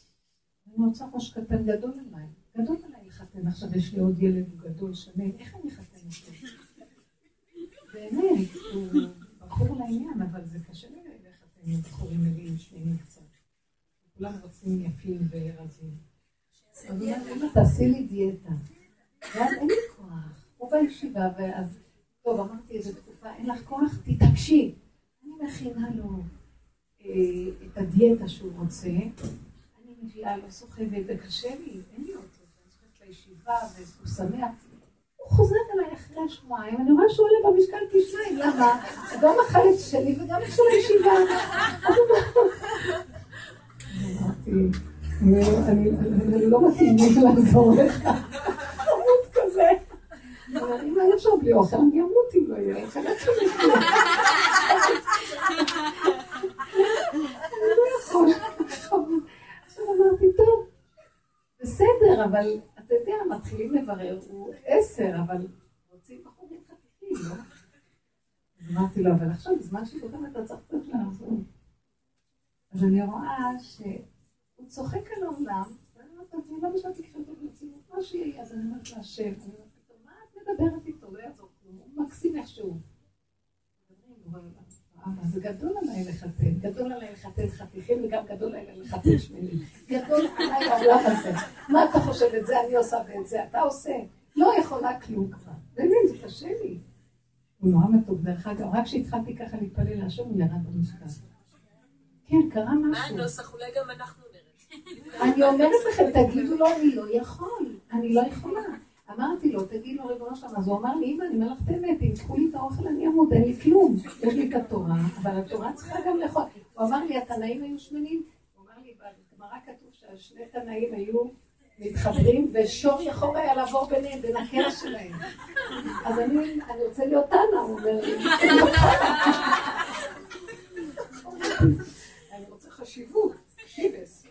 אני רוצה ראש קטן גדול עליי, גדול עליי לחתן. עכשיו יש לי עוד ילד גדול, שמן, איך אני אחתן אותו? באמת, הוא בחור לעניין, אבל זה קשה לי לחתן עם בחורים מלאים שמנים קצת. כולם רוצים יפים ורזים. אז הוא אומר, תעשי לי דיאטה. ואז אין לי כוח. הוא בישיבה, ואז, טוב, אמרתי איזה תקופה, אין לך כוח, תתעקשי. אני מכינה לו אה, את הדיאטה שהוא רוצה, מביאה לו סוחבת, זה קשה לי, אין לי אותו. אני צריכה לישיבה, והוא שמח. הוא חוזר אליי אחרי שבועיים, אני רואה שהוא עולה במשקל פי שניים, למה? גם החלץ שלי וגם של הישיבה. אני לא מתאים לי לעזור לך. חמוד כזה. אם היה אפשר בלי אוכל, אני אמות אם לא יהיה אוכל. אני לא יכול. אמרתי, טוב, בסדר, אבל אתה יודע, מתחילים לברר, הוא עשר, אבל רוצים בחורים חתיכים, לא? אמרתי לו, אבל עכשיו, בזמן שפותחים אתה צריך קצת לעזור. אז אני רואה שהוא צוחק על העולם, ואני אומרת לעצמי, שאתה תקחי אותו ברצינות? מה שיהיה, אז אני אומרת להשם, אני אומרת מה את מדברת איתו? לא יעזור כלום, הוא מקסים איכשהו. זה גדול עליי לחתן, גדול עליי לחתן חתיכים וגם גדול עליי לחתן שמנים. גדול עליי העולם הזה. מה אתה חושב את זה אני עושה ואת זה אתה עושה? לא יכולה כלום כבר. באמת, זה קשה לי. הוא נורא מתוק, דרך אגב, רק כשהתחלתי ככה להתפלל להשם, הוא ירד במשקל. כן, קרה משהו. מה הנוסח? אולי גם אנחנו נראה. אני אומרת לכם, תגידו לו, אני לא יכול, אני לא יכולה. אמרתי לו, תגיד לו ריבונו שלמה, אז הוא אמר לי, אמא, אני אומר לך את האמת, אם תקחו לי את האוכל, אני אמוד, אין לי כלום. יש לי את התורה, אבל התורה צריכה גם לאכול. הוא אמר לי, התנאים היו שמנים? הוא אמר לי, בגמרא כתוב שהשני תנאים היו מתחברים, ושור יכול היה לעבור ביניהם, בין הכרס שלהם. אז אני רוצה להיות תנא, הוא אומר לי. אני רוצה חשיבות, שיבס.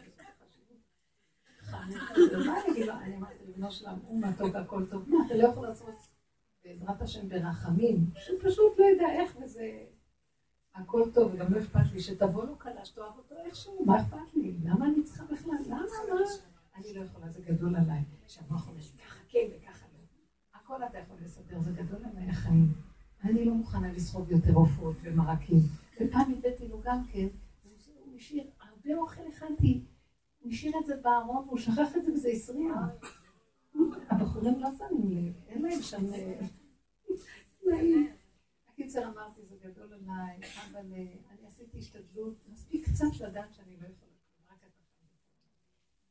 מה אני אגיד? אני לבנו שלם, הוא מה טוב והכל טוב. מה, אתה לא יכול לעשות בעזרת השם ברחמים, שהוא פשוט לא יודע איך וזה... הכל טוב, וגם לא אכפת לי שתבוא לו קלה, שתאהב אותו איכשהו, מה אכפת לי? למה אני צריכה בכלל? למה? מה? אני לא יכולה, זה גדול עליי. שהמוח אומר, ככה כן וככה לא. הכל אתה יכול לסדר, זה גדול עליי החיים. אני לא מוכנה לסחוב יותר עופות ומרקים. ופעם הבאתי לו גם כן, הוא השאיר, הרבה אוכל הכנתי, הוא השאיר את זה בארון, והוא שכח את זה וזה הסריע. הבחורים לא שמים לב, אין להם שם... הקיצר אמרתי, זה גדול עליי, אבל אני עשיתי השתדלות, מספיק קצת לדעת שאני לא יכולה, רק אתה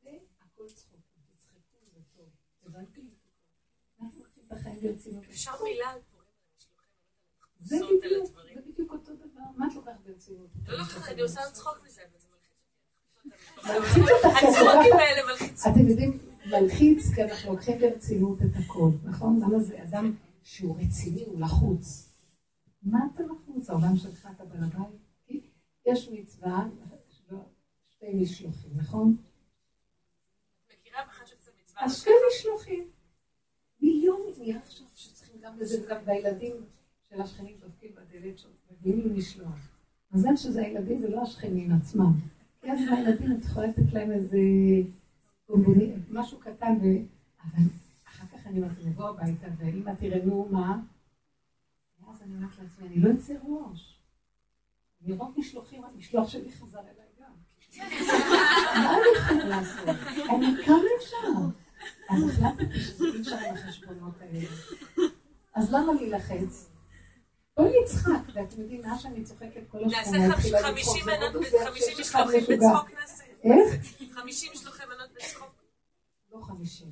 חייב. והכל צחוק, תצחקו, זה טוב. הבנתי? אנחנו לוקחים את החיים ברצינות. אפשר מילה על פורים, זה בדיוק אותו דבר. מה את לוקחת ברצינות? לא לוקחת, אני עושה צחוק מזה, אבל זה *laughs* מלחיץ אותך. הצחוקים האלה מלחיצים. אתם יודעים, מלחיץ, כי אנחנו לוקחים ברצינות את הכל, נכון? למה זה אדם שהוא רציני, הוא לחוץ. מה אתה לחוץ? העולם שלך, אתה בעל הבית? יש מצווה, שתי משלוחים, נכון? אז שתי משלוחים. מיליון נהיה עכשיו שצריכים גם לזה וגם בילדים של השכנים דופקים בדלת שמביאים לי משלוח. מזל שזה הילדים ולא השכנים עצמם. כי אז הילדים, את יכולה לתת להם איזה משהו קטן. אבל אחר כך אני אומרת, לבוא הביתה, ואמא תראה, נו, מה? ואז אני אומרת לעצמי, אני לא אצא ראש. לראות משלוחים, המשלוח שלי חזר אליי גם. מה אני יכולה לעשות? אני, כמה אפשר? אז החלטתי שזה אי אפשר עם החשבונות האלה. אז למה להילחץ? בואי נצחק, ואתם יודעים, מה שאני צוחקת כל השכונה נעשה חמישים משלוחים בצחוק נעשה. איך? חמישים משלוחי 50.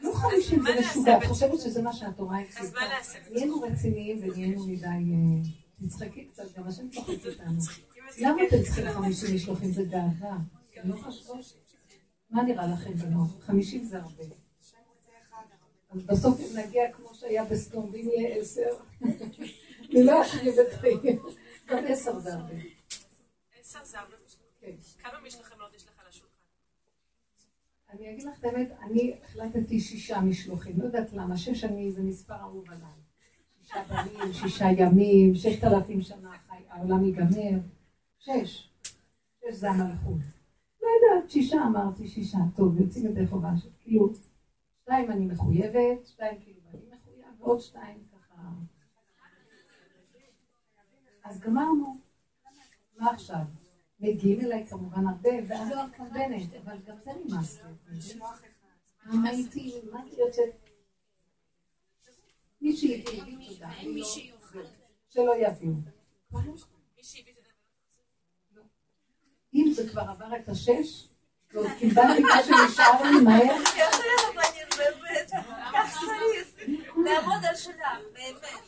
לא 50 זה משוגע, את חושבת שזה מה שהתורה הפסיקה. אז מה לעשות? נהיינו רציניים ונהיינו מדי... אה, תצחקי קצת, גם השם צוחק אותנו. למה אתם צריכים 50 משלוחים? זה גאווה. לא מה נראה לכם בנוח? חמישים זה הרבה. אז בסוף אם נגיע כמו שהיה בסדום, ואם יהיה עשר, אני לא אשריב את חיי. גם עשר זה הרבה. עשר זה הרבה. כן. כמה משלחים? אני אגיד לך את האמת, אני החלטתי שישה משלוחים, לא יודעת למה, שש אני זה מספר אהוב עליי. שישה בנים, שישה ימים, ששת אלפים שנה חי, העולם ייגמר. שש. שש זה המלכות. לא יודעת, שישה אמרתי, שישה. טוב, יוצאים את חובה של, כאילו, שתיים אני מחויבת, שתיים כאילו אני מחויב, ועוד שתיים ככה. אז גמרנו. מה עכשיו? מגיעים אליי כמובן הרבה, ואז לא מתכוונת, אבל גם זה נמאס לי. מה הייתי, מה הייתי יוצאת? מי שהביא, הביא תודה. לא- שלא יביאו. את. אם זה כבר עבר את השש, ועוד קיבלתי מה שנשאר לי מהר, לעמוד על שלך, באמת.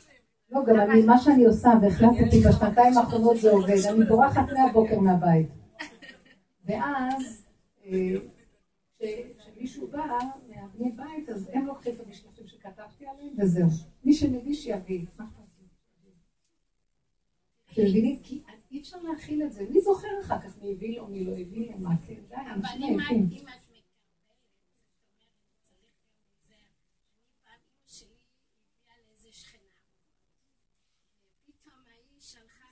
לא, גם אני, מה שאני עושה, והחלטתי בשנתיים האחרונות זה עובד, אני בורחת מהבוקר מהבית. ואז, אה, כשמישהו בא מהבני בית, אז הם לוקחים את המשלוחים שכתבתי עליהם, וזהו. מי שמביא שיביא. אתם מבינים? כי אי אפשר להכיל את זה. מי זוכר אחר כך מי הביא לו, מי לא הביא מה כן, די, אבל אנשים אם את עייפים. אם את מקבלת, זאת אומרת, צריך גם זה. פעם אמא שלי הביאה לאיזה שכנה. פתאום ההיא שלחה,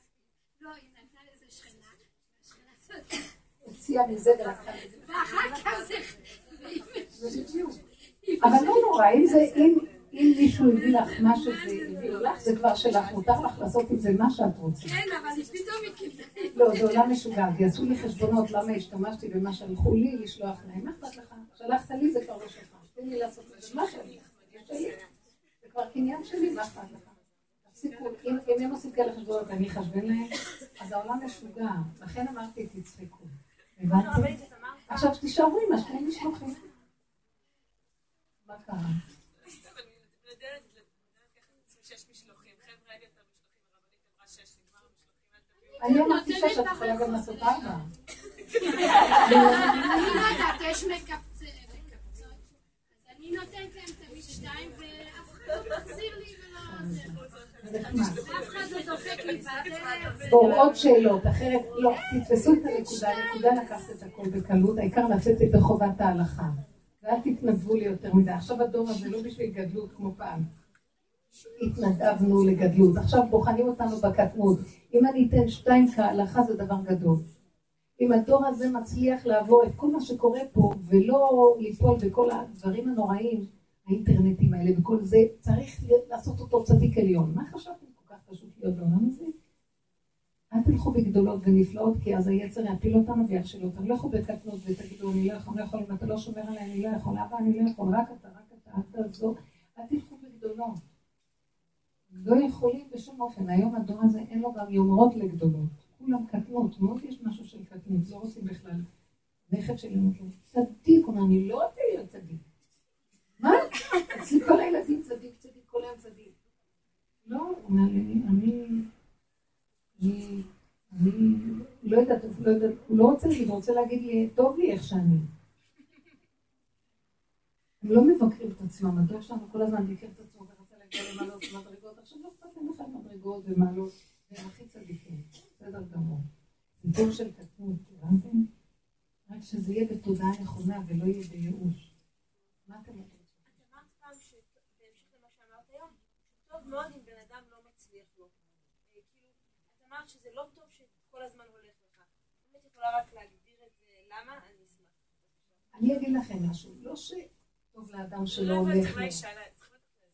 לא, היא נתנה לאיזה שכנה, והשכנה הזאת, הוציאה מזה. ואחר כך זה... אבל לא נורא, אם זה, אם, מישהו הביא לך מה שזה הביא לך, זה כבר שלך, מותר לך לעשות עם זה מה שאת רוצה. כן, אבל פתאום היא קיבלה. לא, זה עולם משוגע, ויעשו לי חשבונות למה השתמשתי במה שלחו לי לשלוח להם. מה אכפת לך? שלחת לי זה כבר לא שלך. תן לי לעשות את זה. מה שלי? זה כבר קניין שלי, מה אכפת לך? תפסיקו, אם אם הם עושים כאלה חשבונות ואני אחשבן להם, אז העולם משוגע. לכן אמרתי, תצחקו. הבנתם? עכשיו תישארו עם השני משלוחים. מה קרה? אני אמרתי שש, את יכולה גם לעשות ארבע. אני לא יודעת, יש אז אני נותנת להם תמיד שתיים, ואף אחד לא מחזיר לי ולא... בואו, עוד שאלות, אחרת לא, תתפסו את הנקודה, הנקודה לקחת את הכל בקלות, העיקר לצאת בחובת ההלכה. ואל תתנדבו לי יותר מדי. עכשיו הדור הזה לא בשביל גדלות כמו פעם. התנדבנו לגדלות, עכשיו בוחנים אותנו בקטנות. אם אני אתן שתיים כהלכה זה דבר גדול. אם הדור הזה מצליח לעבור את כל מה שקורה פה ולא ליפול בכל הדברים הנוראים, האינטרנטים האלה וכל זה, צריך לעשות אותו צדיק עליון. מה חשבתם כל כך פשוט להיות בעולם הזה? אל תלכו בגדולות ונפלאות, כי אז היצר יפיל אותנו ויכשיל אותנו. לכו בקטנות ותגידו, אני לא יכול, אני לא יכול, אם אתה לא שומר עליי, אני לא יכול, אבא, אני לא יכול, רק אתה, רק אתה, אל תעזור. אל תלכו בגדולות. לא יכולים בשום אופן. היום הדור הזה אין לו גם יומרות לגדולות. כולם קטנות, מאוד יש משהו של קטנות, לא רוצים בכלל. נכד שלי אומר צדיק, הוא אומר, אני לא רוצה להיות. מה? אצלי כל הילדים צדיק, צדיק, כל היום צדיק. לא, לי, אני, אני, אני לא לא יודעת, הוא לא רוצה להגיד, הוא רוצה להגיד לי, טוב לי איך שאני. הם לא מבקרים את עצמם, הדור שלנו כל הזמן ביקר את עצמו ורצה להגיע למעלות ומדרגות, עכשיו לא אכפת להם בכלל מדרגות ומעלות, והם הכי צדיקים, בסדר גמור. דור של קטנות, הבנתם? רק שזה יהיה בתודעה נכונה ולא יהיה בייאוש. מה אתם אומרים? את אמרת פעם, ש- בהמשך למה שאמרת היום, שטוב מאוד אם בן אדם לא מצליח לו. אה, כאילו, את אמרת שזה לא טוב שכל הזמן הולך לך. אם את יכולה רק להגדיר את זה, למה? אני אשמח. אני אגיד לכם משהו, לא ש... טוב לאדם שלא לא הולך הבנתי לו.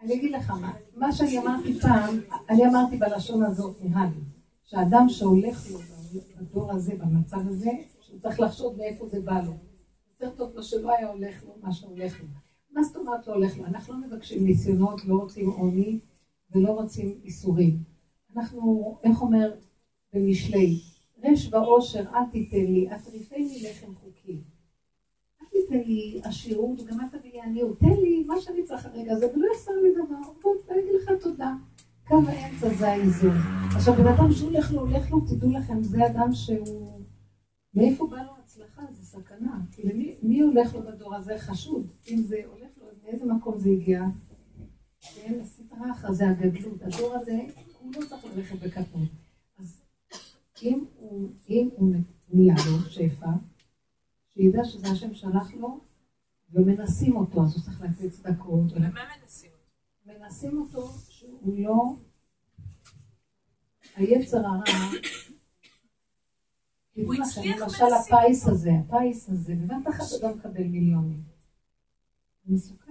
אני אגיד לך מה, מה שאני אמרתי פעם, אני אמרתי בלשון הזאת, נראה לי, שאדם שהולך לו בדור הזה, במצב הזה, שהוא צריך לחשוב מאיפה זה בא לו. יותר טוב לו שלא היה הולך לו מה שהולך לו. מה זאת אומרת לא הולך לו? אנחנו לא מבקשים ניסיונות, לא רוצים עוני ולא רוצים איסורים. אנחנו, איך אומר במשלי, רש ועושר אל תיתן לי, אטריפני לחם חוקי. אל תיתן לי עשירות, וגם אל תביא לי עניות. תן לי מה שאני צריך הרגע הזה, ולא יחסר לי דבר. בוא, אגיד לך תודה. קו האמצע זה האיזון. עכשיו, בן אדם שהולך לו, הולך לו, תדעו לכם, זה אדם שהוא... מאיפה בא לו הצלחה? זה סכנה. כי למי מי הולך לו בדור הזה חשוד? אם זה הולך מאיזה מקום זה הגיע? כן, הסטרה אחר זה הגדלות. הדור הזה, הוא לא צריך ללכת בקטנות. אז אם הוא, אם הוא נהיה לו שפע, שידע שזה השם שלח לו, ומנסים אותו, אז הוא צריך להקליט צדקות. מה מנסים? מנסים אותו שהוא לא... היצר הרע, לכם, הצליח למשל הפיס הזה, הפיס הזה, בבת אחת אדם מקבל מיליונים. מסוכן.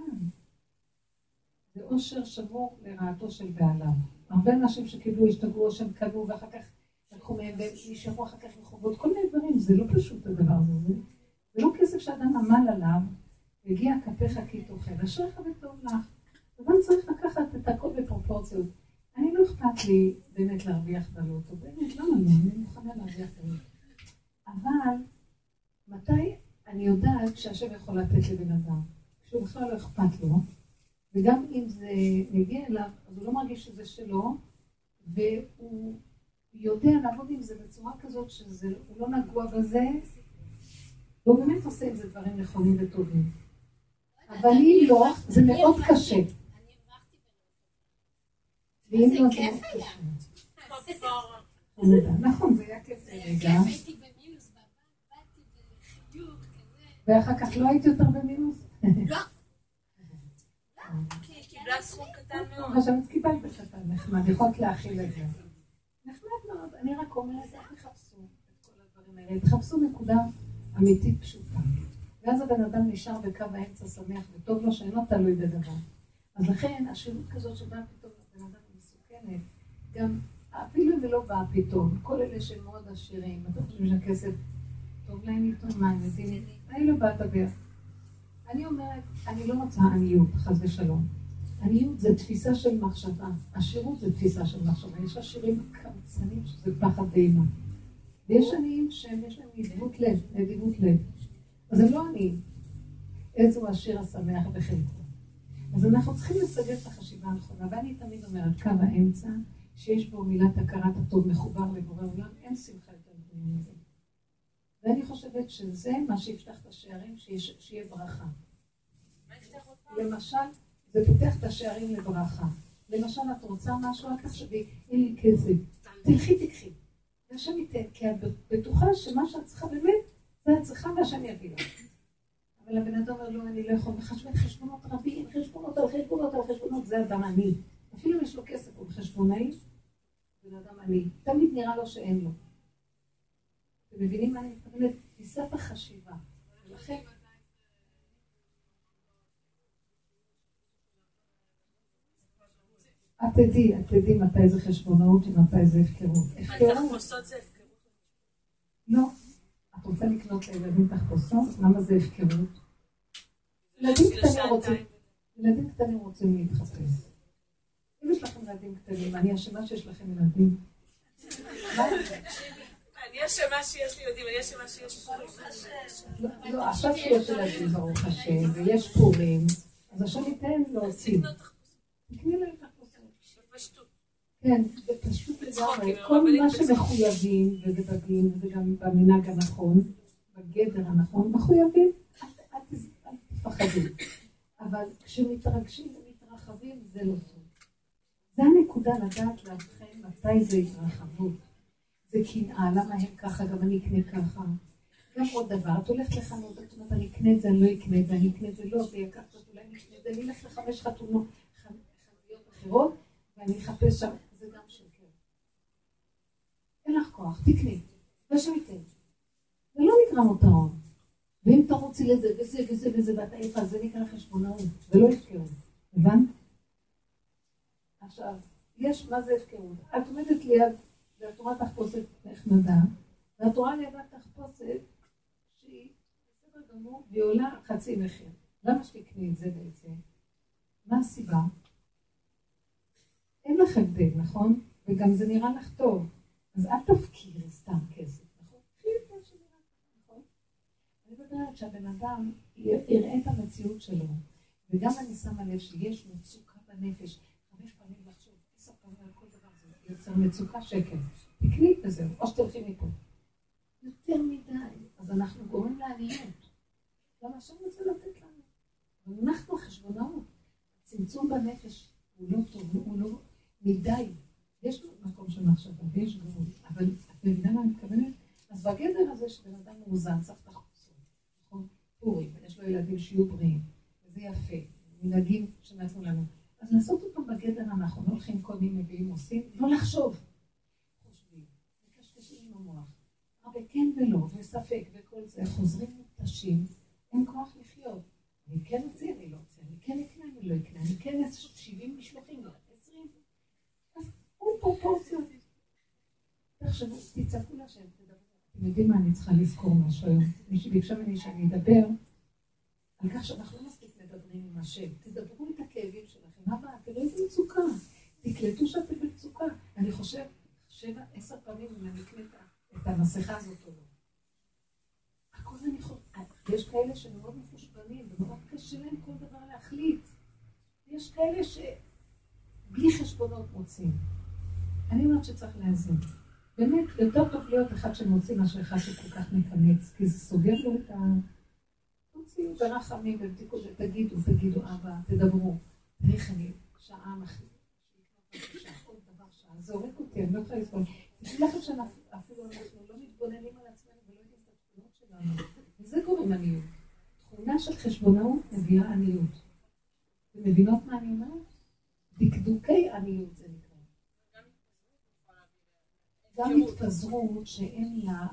זה עושר שבור לרעתו של בעליו. הרבה אנשים שקיבלו, השתגעו, שהם קנו, ואחר כך לקחו מהם, והם נשארו אחר כך עם חובות, כל מיני דברים, זה לא פשוט הדבר הזה. זה, לא כסף שאדם עמל עליו, הגיע כפיך כי תאכל, אשריך וטוב לך. אדם צריך לקחת את הכל בפרופורציות. אני לא אכפת לי באמת להרוויח בלוטו, באמת, למה לא? אני מוכנה להרוויח בלוטו. אבל מתי אני יודעת שהשם יכול לתת לבן אדם? כשהוא בכלל לא אכפת לו, וגם אם זה מגיע אליו, אז הוא לא מרגיש שזה שלו, והוא יודע לעבוד עם זה בצורה כזאת שהוא לא נגוע בזה, והוא באמת עושה עם זה דברים נכונים וטובים. אבל אם לא, זה מאוד קשה. אני הרווחתי ואם איזה לא, זה כיף מאוד היה. *laughs* נכון, זה היה כיף. כיף, כזה. ואחר כך לא הייתי יותר במינוס? לא. כי היא קיבלה סכום קטן מאוד. חשבת קיבלת קטן נחמד, יכולת להכיל את זה. נחמד מאוד, אני רק אומרת, אל תחפשו את כל הדברים האלה, תחפשו נקודה אמיתית פשוטה. ואז הבן אדם נשאר בקו האמצע שמח וטוב לו שאינו תלוי בדבר. אז לכן, השירות כזאת שבאה פתאום לבן אדם מסוכנת, גם אפילו אם היא לא באה פתאום, כל אלה שהם מאוד עשירים, אתם חושבים שהכסף טוב להם הם יודעים? אני לא באה לדבר. אני אומרת, אני לא רוצה עניות, חס ושלום. עניות זה תפיסה של מחשבה, עשירות זה תפיסה של מחשבה. יש עשירים קמצנים שזה פחד ואימה. ויש עניים שיש להם נדיבות לב, נדיבות לב. אז הם לא עניים. איזו עשיר השמח בחלקו. אז אנחנו צריכים לסגל את החשיבה הנכונה, ואני תמיד אומרת, קו האמצע, שיש בו מילת הכרת הטוב מחובר לבורא עולם, אין שמחה יותר גדולה מזה. ואני חושבת שזה מה שיפתח את השערים, שיש- שיהיה ברכה. למשל, זה פותח את השערים לברכה. למשל, את רוצה משהו, אל תחשבי, אין לי כסף. תלכי, תקחי. והשם ייתן, כי את בטוחה שמה שאת צריכה באמת, זה את צריכה והשם יביא לך. אבל הבן אדם אומר, לא, אני לא יכול, מחשבי חשבונות רבים, חשבונות על חשבונות על חשבונות, זה אדם עני. אפילו אם יש לו כסף, הוא חשבונאי, בן אדם עני. תמיד נראה לו שאין לו. אתם מבינים מה אני מתכוונת? תפיסת החשיבה. ולכן, את תדעי, את תדעי מתי זה חשבונאות ומתי זה הפקרות. הפקרות, תחפושות זה הפקרות. לא. את רוצה לקנות לילדים תחפושות? למה זה הפקרות? ילדים קטנים רוצים. ילדים קטנים רוצים להתחפש. אם יש לכם ילדים קטנים, אני אשמה שיש לכם ילדים. אני אשמה שיש לי ילדים, אני אשמה שיש פורים. לא, לא, עכשיו שיש ילדים, ברוך השם, ויש פורים, אז השם ייתן להוציא. תקני להם תחפושות. כן, זה פשוט לגמרי. כל מה. שמחויבים, וזה בדין, וזה גם במנהג הנכון, בגדר הנכון, מחויבים, אל תפחדו. אבל כשמתרגשים ומתרחבים, זה לא טוב. זה הנקודה לדעת לאבחן מתי זה התרחבות. זה קנאה, למה הם ככה, גם אני אקנה ככה. גם עוד דבר, את הולכת לחנות, את אומרת, אני אקנה את זה, אני לא אקנה את זה, אני אקנה את זה, לא, זה יקר קצת, אולי אני אקנה את זה, אני אלך לחמש חתונות, חנויות אחרות, ואני אחפש שם, זה גם שקר. אין לך כוח, תקני, והשם ייתן. זה לא נקרא מותרות. ואם תרוצי לזה וזה וזה וזה ואת עייפה, זה נקרא חשבונאות, ולא הפקרות. הבנת? עכשיו, יש, מה זה הפקרות? את עומדת ליד, ואת רואה תחפושת נחמדה, ואת רואה לידה תחפושת שהיא בסדר גמור, והיא עולה חצי מחיר. למה שתקני את זה בעצם? מה הסיבה? אין לך הבדל, נכון? וגם זה נראה לך טוב. אז אל תפקירי סתם כסף, נכון? קחי את מה שנראה לך, נכון? אני מדברת שהבן אדם יראה את המציאות שלו, וגם אני שמה לב שיש מצוקה בנפש. חמש פעמים לחשוב, עשר פעמים על כל דבר, זה יוצר מצוקה שקל. תקני וזהו, או שתלכי מפה. יותר מדי, אז אנחנו גורמים לעניות. למה השם רוצה לתת לנו? אנחנו חשבונאות. צמצום בנפש הוא לא טוב, הוא לא מדי. יש מקום של מחשבה ויש גבול, אבל אתה יודע מה אני מתכוונת? אז בגדר הזה שבן אדם מאוזן, צריך את החוצות, נכון? פורים, יש לו ילדים שיהיו בריאים, וזה יפה, מנהגים שנתנו לנו. אז לעשות אותם בגדר הנכון, לא הולכים קונים, מביאים, עושים, לא לחשוב. חושבים, מקשקשים עם המוח. הרבה כן ולא, וספק וכל זה, חוזרים מותשים, אין כוח לחיות. אני כן אוציא, אני לא אוציא, אני כן אקנה, אני לא אקנה, אני כן אעשה 70 משלוחים, לא, 20. אז הוא פרופורציות. תחשבו, תצעקו להשם, תדברו. אתם יודעים מה, אני צריכה לזכור משהו היום. מישהי ביקשה ממני שאני אדבר על כך שאנחנו לא מספיק מדברים עם השם. תדברו. מה הבעיה? תראו איזה מצוקה. תקלטו שאתם במצוקה. אני חושב, שבע, עשר פעמים אם אני אקנה את המסכה הזאת או לא. הכל אני חושבת. יש כאלה שמאוד מפושפנים, ומאוד קשה להם כל דבר להחליט. יש כאלה שבלי חשבונות מוצאים. אני אומרת שצריך לאזן. באמת, יותר טוב להיות אחד שמוציא מאשר אחד שכל כך מקמץ, כי זה סוגר לו את ה... תוציאו ברחמים ותגידו, תגידו, אבא, תדברו. איך אני שעה מחליט. עוד דבר שעה, זה הורג אותי, אני לא יכולה לסבול. תדעו לכם שאפילו אנחנו לא מתבוננים על עצמנו ולא יודעים את התכונות שלנו. וזה גורם עניות. תכונה של חשבונאות מביאה עניות. אתם מבינות מה אני אומרת? דקדוקי עניות זה נקרא. גם התפזרות שאין לה,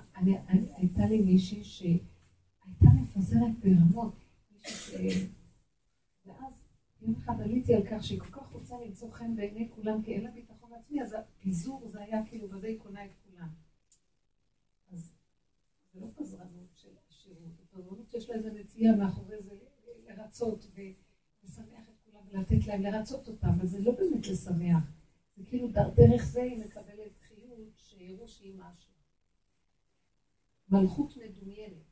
הייתה לי מישהי שהייתה מפזרת ברמות, ואז יום אחד עליתי על כך שהיא כל כך רוצה למצוא חן בעיני כולם, כי אין לה ביטחון עצמי, אז הפיזור זה היה כאילו בדי קונה את כולם. אז זה לא פזרנות של עשירות, זה פזרנות שיש לה איזה נטייה מאחורי זה לרצות ולשמח את כולם ולתת להם לרצות אותם, אבל זה לא באמת לשמח. זה כאילו דרך זה היא מקבלת חיות שיראו שהיא משהו. מלכות מדומיינת.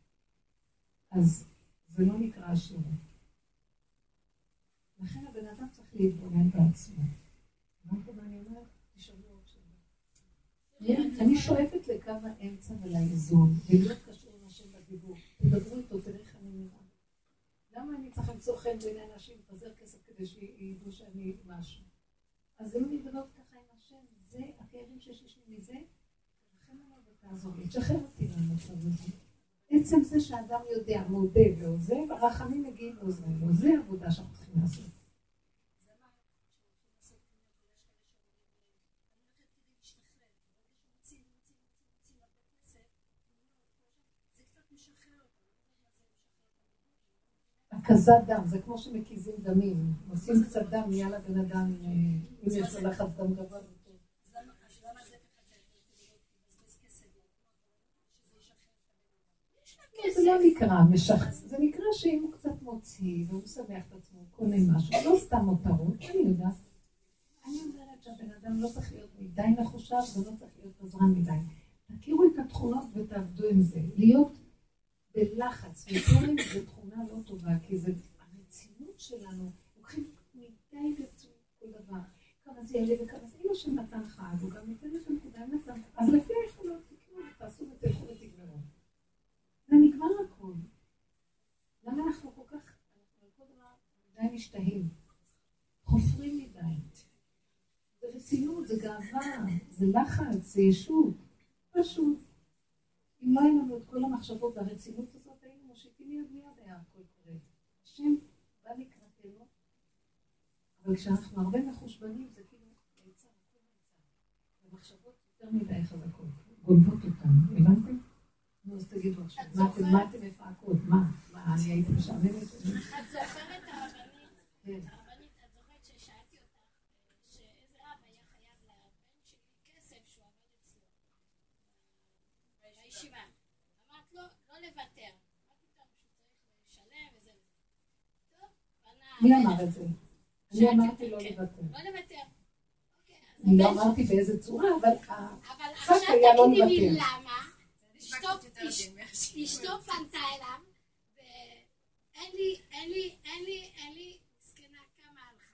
אז זה לא נקרא עשירות. לכן הבן אדם צריך להתבונן בעצמו. מה אני. אני שואפת לקו האמצע ולאיזון, ולהיות קשור עם השם בדיבור. תדברו איתו, תראה איך אני נראה. למה אני צריך למצוא חן בעיני אנשים, לפזר כסף כדי שידעו שאני משהו? אז אם אני מדברת ככה עם השם, זה הכאבים שיש לי מזה, תרחם עליו ותעזור לי, תשחרר אותי מהמצב הזה. עצם זה שאדם יודע, מודה ועוזב, הרחמים מגיעים לעוזרנו. זה העבודה שאנחנו צריכים לעשות. הקזת דם, זה כמו שמקיזים דמים, עושים קצת דם, נהיה לבן אדם, אם יש לו לחץ דם גבוה. זה לא נקרא משך, זה נקרא שאם הוא קצת מוציא והוא שמח את עצמו, קונה משהו, לא סתם מותרות, אני יודעת. אני אומרת שהבן אדם לא צריך להיות מדי מחושב ולא צריך להיות עזרן מדי. תכירו את התכונות ותעבדו עם זה. להיות בלחץ ופורים זו תכונה לא טובה, כי זה הרצינות שלנו, לוקחים מדי ברצינות כל דבר. כמה זה יעלה וכמה זה, אם השם נתן חג, הוא גם ניתן לכם כדאי נתן, אז לפי היכולות תקראו ותעשו ותלכו ותגמרו. זה נגמר הכל. למה אנחנו כל כך, אנחנו כל דבר מדי משתהים? חופרים מדי. זה רצינות, זה גאווה, זה לחץ, זה ישות. פשוט. אם לא היינו לנו את כל המחשבות והרצינות הזאת, היינו מושיטים מיד מיד היה הכל קורה. השם בא לקראתנו, אבל כשאנחנו הרבה מחושבנים, זה כאילו נעצר, הכל נעצר. המחשבות יותר מדי חזקות, גונבות אותנו, הבנתם? נו, אז תגידו עכשיו, מה אתם מפעקות? מה? אני הייתי משעממת. את זוכרת הרבנית? הרבנית, את זוכרת ששאלתי אותך שאיזה רב היה חייב לבן שלי כסף שהוא עבד אצלו בישיבה. אמרת לו, לא לוותר. מה פתאום שהוא צריך לשלם וזה וזה. טוב. מי אמר את זה? אני אמרתי לא כן. לוותר. לא לוותר. אוקיי, אני לא הבן אמרתי באיזה צורה, אבל אבל עכשיו לא תגידי לי. למה. אשתו אש- אשתו פנתה אליו, ואין לי, אין לי, אין לי, אין לי, מסכנה כמה הלכה.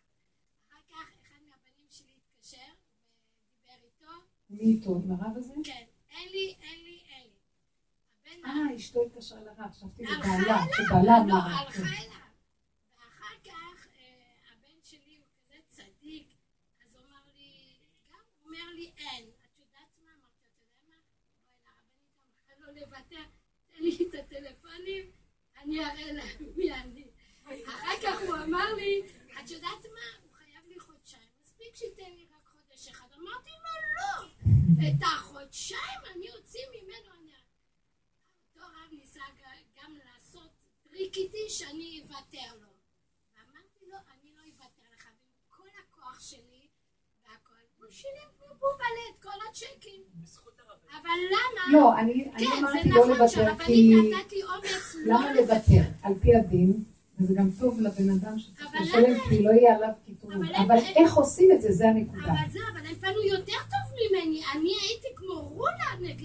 אחר כך אחד מהבנים שלי התקשר ודיבר איתו, מי איתו? עם הרב הזה? כן, אין לי, אין לי, אין לי. הבן אה, אשתו התקשרה לרב, חשבתי לבעלה, שבעלה לא, אמר. הלכה כן. אליו. ואחר כך אה, הבן שלי הוא כזה צדיק, אז הוא אמר לי, גם הוא אומר לי אין. את יודעת מה? אמרתי, אתה יודע מה? בואי לרבנית אמרה לו לוותר, תן לי את הטלפונים, אני אראה להם מי אני. אחר כך הוא אמר לי, את יודעת מה? הוא חייב לי חודשיים, מספיק שייתן לי רק חודש אחד. אמרתי לו, לא, את החודשיים אני אוציא ממנו, אני... אותו רב ניסה גם לעשות טריק איתי שאני אוותר לו. ואמרתי לו, אני לא אוותר לך, ועם כל הכוח שלי והכל, הוא שילם כמו בובלה את כל הצ'קים. אבל למה? לא, אני אני כן, אמרתי זה לא נכון לוותר, שהרבנית כי נתת לי אומץ לא למה לוותר? על פי הדין, וזה גם טוב לבן אדם שצריך לשלם? כי לא יהיה עליו קיטורים. אבל איך עושים את זה, זה הנקודה. אבל זה, אבל הם פנו יותר טוב ממני. אני הייתי כמו רולה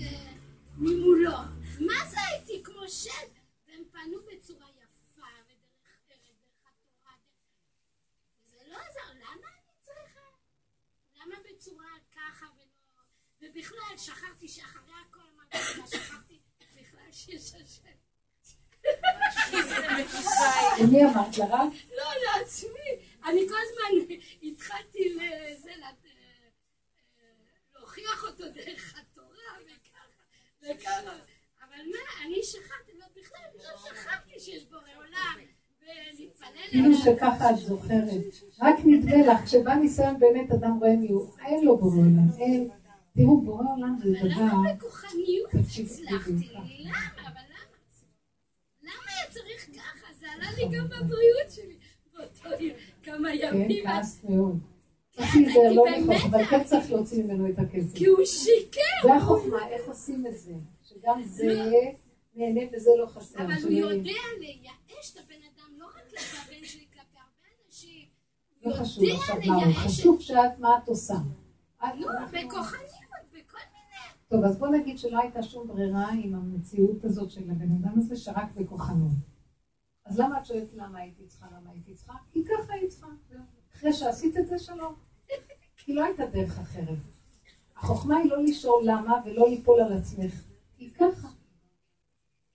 ממולו. מה זה הייתי כמו שד? והם פנו בצורה יפה ודרך ארץ, דרך התורה. זה לא עזר. למה אני צריכה? למה בצורה ככה ולא... ובכלל, שכחתי שאחרי הכל אמרתי שכחתי בכלל שיש השם. למי אמרת? לרב? לא, לעצמי. אני כל הזמן התחלתי לזה, אה, להוכיח אותו דרך התורה וככה וככה. אבל מה, אני שכחתי, לא, בכלל לא שכחתי שיש בורא עולם, כאילו. שככה את זוכרת. רק נדמה לך, כשבא ניסיון באמת אדם רואה מי הוא, אין לו בורא עולם, אין. תראו, בורא עולם זה אבל דבר... למה בכוחניות הצלחתי? אבל למה? למה היה צריך ככה? זה עלה לי גם בבריאות שלי באותו יום, כמה כן, ימים. כעסת מאוד. כן, להיזהר, הייתי לא. לכעוס, אבל כן צריך להוציא ממנו את הכסף. כי הוא שיקר. זה החוכמה, איך עושים את זה? שגם זה נהנה וזה לא חסר. אבל הוא יודע לייאש את הבן אדם, לא רק כלפי הבן שלי, כלפי הרבה אנשים. לא חשוב עכשיו מה הוא. חשוב שאת, מה את עושה. לא, בכוחניות, בכל מיני... טוב, אז בוא נגיד שלא הייתה שום ברירה עם המציאות הזאת של הבן אדם הזה, שרק בכוחנות. אז למה את שואלת למה הייתי צריכה, למה הייתי צריכה? כי ככה היית צריכה. אחרי שעשית את זה, שלום. כי לא הייתה דרך אחרת. החוכמה היא לא לשאול למה ולא ליפול על עצמך. כי ככה.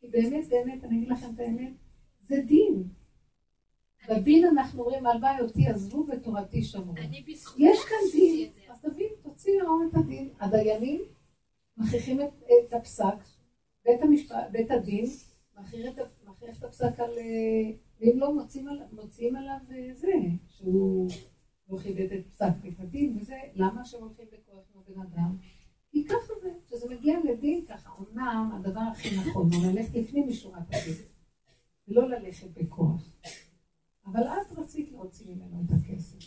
כי באמת, באמת, אני אגיד לכם את האמת, זה דין. בדין אנחנו אומרים, הלוואי אותי עזבו ותורתי שמרו. יש כאן דין. אז תבין, תוציא לאור את הדין. הדיינים מכריחים את, את הפסק, בית, המשפט, בית הדין מכריח את, מכריח את הפסק על... אה, ואם לא מוציאים, על, מוציאים עליו אה, זה, שהוא לא כיבד את פסק הדין וזה, למה שהם הולכים בכוח כמו בן אדם? כי ככה זה, כשזה מגיע לדין ככה, אמנם הדבר הכי נכון הוא ללכת לפנים משורת הדין, ולא ללכת בכוח. אבל את רצית להוציא ממנו את הכסף.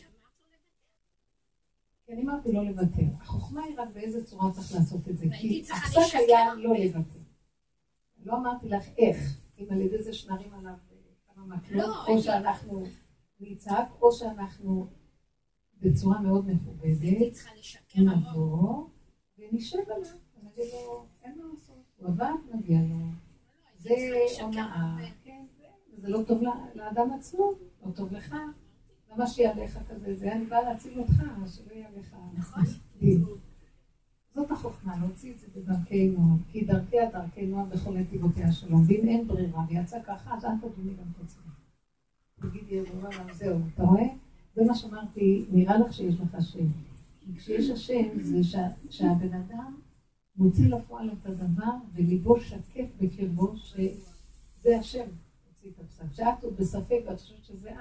כי אני אמרתי לא לוותר. החוכמה היא רק באיזה צורה צריך לעשות את זה. כי הפסק היה. לא לוותר. לא אמרתי לך איך, אם על ידי זה שנרים עליו אה, כמה מקלות, לא, או שאנחנו נצעק, או שאנחנו בצורה מאוד מכובדת. נבוא ונשב עליו, ונגיד לו, אין מה לעשות, הוא עבד, מגיע לו. זה צריכה לשקר הונאה, הרבה. כן, זה- זה לא טוב לאדם עצמו, לא טוב לך. למה שיהיה עליך כזה? זה אני באה להציל אותך, שלא יהיה עליך. נכון. זאת החוכמה, להוציא את זה בדרכי נועם, כי דרכיה דרכי נועם בכל נתיבותיה שלום, ואם אין ברירה ויצא ככה, אז אל תדוני גם עצמך. תגידי, לה, זהו, אתה רואה? זה מה שאמרתי, נראה לך שיש לך השם. כי כשיש השם, זה שה- שהבן אדם מוציא לפועל את הדבר, וליבו שקט בקרבו, שזה השם הוציא את הפסק. כשאת עוד בספק ואת חושבת שזה את,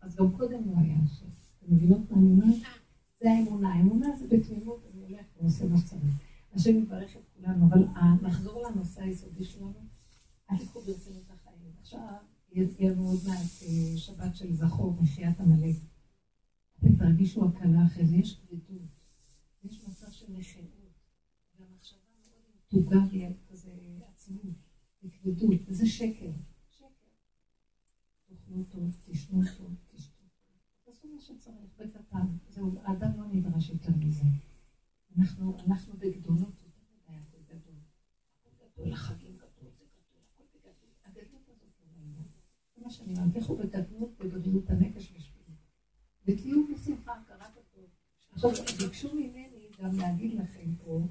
אז גם קודם הוא היה השם. אתם מבינות מה אני אומרת? זה האמונה. האמונה זה בתמימות, אני הולך ועושה מה שצריך. השם יברך את כולנו, אבל נחזור לנושא היסודי שלנו. אל תיקחו ברצינות החיים. עכשיו, יבוא עוד מעט אה, שבת של זכור, מחיית עמלק. אתם תרגישו הקלה אחרי זה, יש כבדות, יש מצב של נחירות, והמחשבה מאוד מתוגה כזה עצמות, וכבדות, וזה. שקר. תאכלו טוב, תשנו טוב, תשתו טוב. תעשו מה שצריך, בקטן. זהו, האדם לא נדרש יותר מזה. אנחנו, אנחנו בגדולות הכל גדול. החגים גדול, זה גדול, הכל בגדול. הגדלות הזאת לא בעניין. זה מה שאני אומרת, לכו בגדלות, בבריאות הנפש ושפיות. ותהיו בשמחה, הכרת הטוב. עכשיו, ביקשו ממני גם להגיד לכם פה.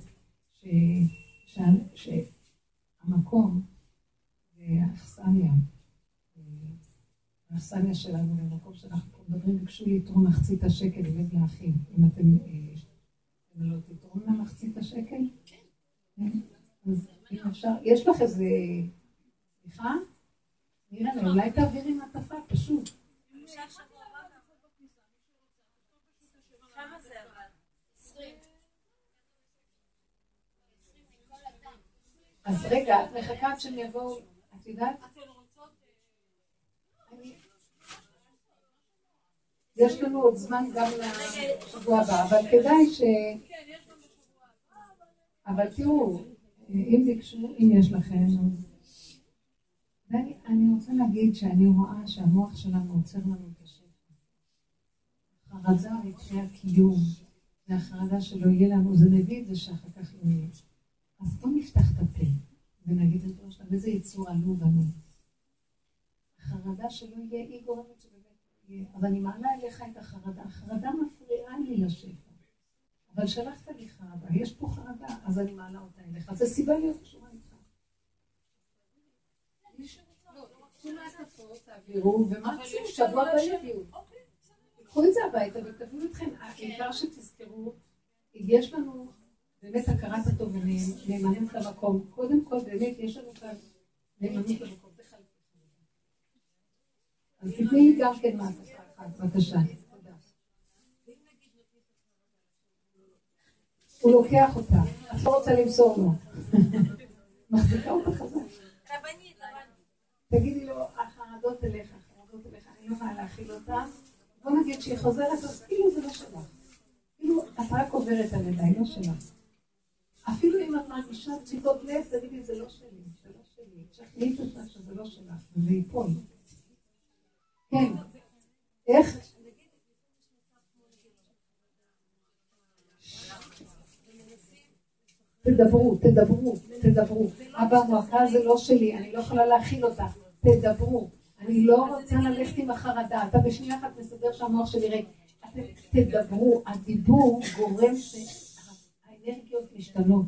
שהמקום והאכסניה, האכסניה שלנו במקום שאנחנו מדברים, ביקשו לתרום מחצית השקל ללב לאחים. אם אתם ולא תתרום לה מחצית השקל? כן. אז אם אפשר, יש לך איזה... סליחה? נראה לי, אולי תעבירי מעטפה, פשוט. אז רגע, את מחכה עד שהם יבואו, את יודעת? יש לנו עוד זמן גם לשבוע הבא, אבל כדאי ש... אבל תראו, אם ביקשו, אם יש לכם, ואני רוצה להגיד שאני רואה שהמוח שלנו עוצר לנו את השפע. חרדה לקחי הקיום, והחרדה שלא יהיה לנו, זה מביא את זה שאחר כך לא יהיה. אז בואו נפתח את הפה ונגיד את ראש איזה יצור עלוב אני. החרדה שלא יהיה, היא גורמת אבל אני מעלה אליך את החרדה. החרדה מפריעה לי לשפע. אבל שלחת לי חרדה, יש פה חרדה, אז אני מעלה אותה אליך. זו סיבה להיות קשורה איתך. תעבירו, ומה תעשו? שבוע הבא יביאו. קחו את זה הביתה ותביאו אתכם. העיקר שתזכרו, יש לנו באמת הכרת הטוב ונאמנות למקום. קודם כל, באמת, יש לנו כאן נאמנות למקום. אז תתני לי גם כן מעטפה בבקשה. הוא לוקח אותה, את לא רוצה למסור לו. מחזיקה אותה חזק. תגידי לו, החרדות אליך, החרדות אליך, אני לא יכולה להכיל אותה. בוא נגיד שהיא חוזרת, אז כאילו זה לא שלך. כאילו, את רק עוברת על ידיי, לא שלך. אפילו אם את מרגישה דפיקות לב, תגידי, זה לא שלי, זה לא שלי. תשכנעי עצמך שזה לא שלך, וזה ייפול. כן. איך? תדברו, תדברו, תדברו. אבא, המועקה זה לא שלי, אני לא יכולה להכיל אותה. תדברו. אני לא רוצה ללכת עם החרדה. אתה בשנייה אחת מסדר שהמוח שלי ריק. תדברו. הדיבור גורם שהאנרגיות משתנות.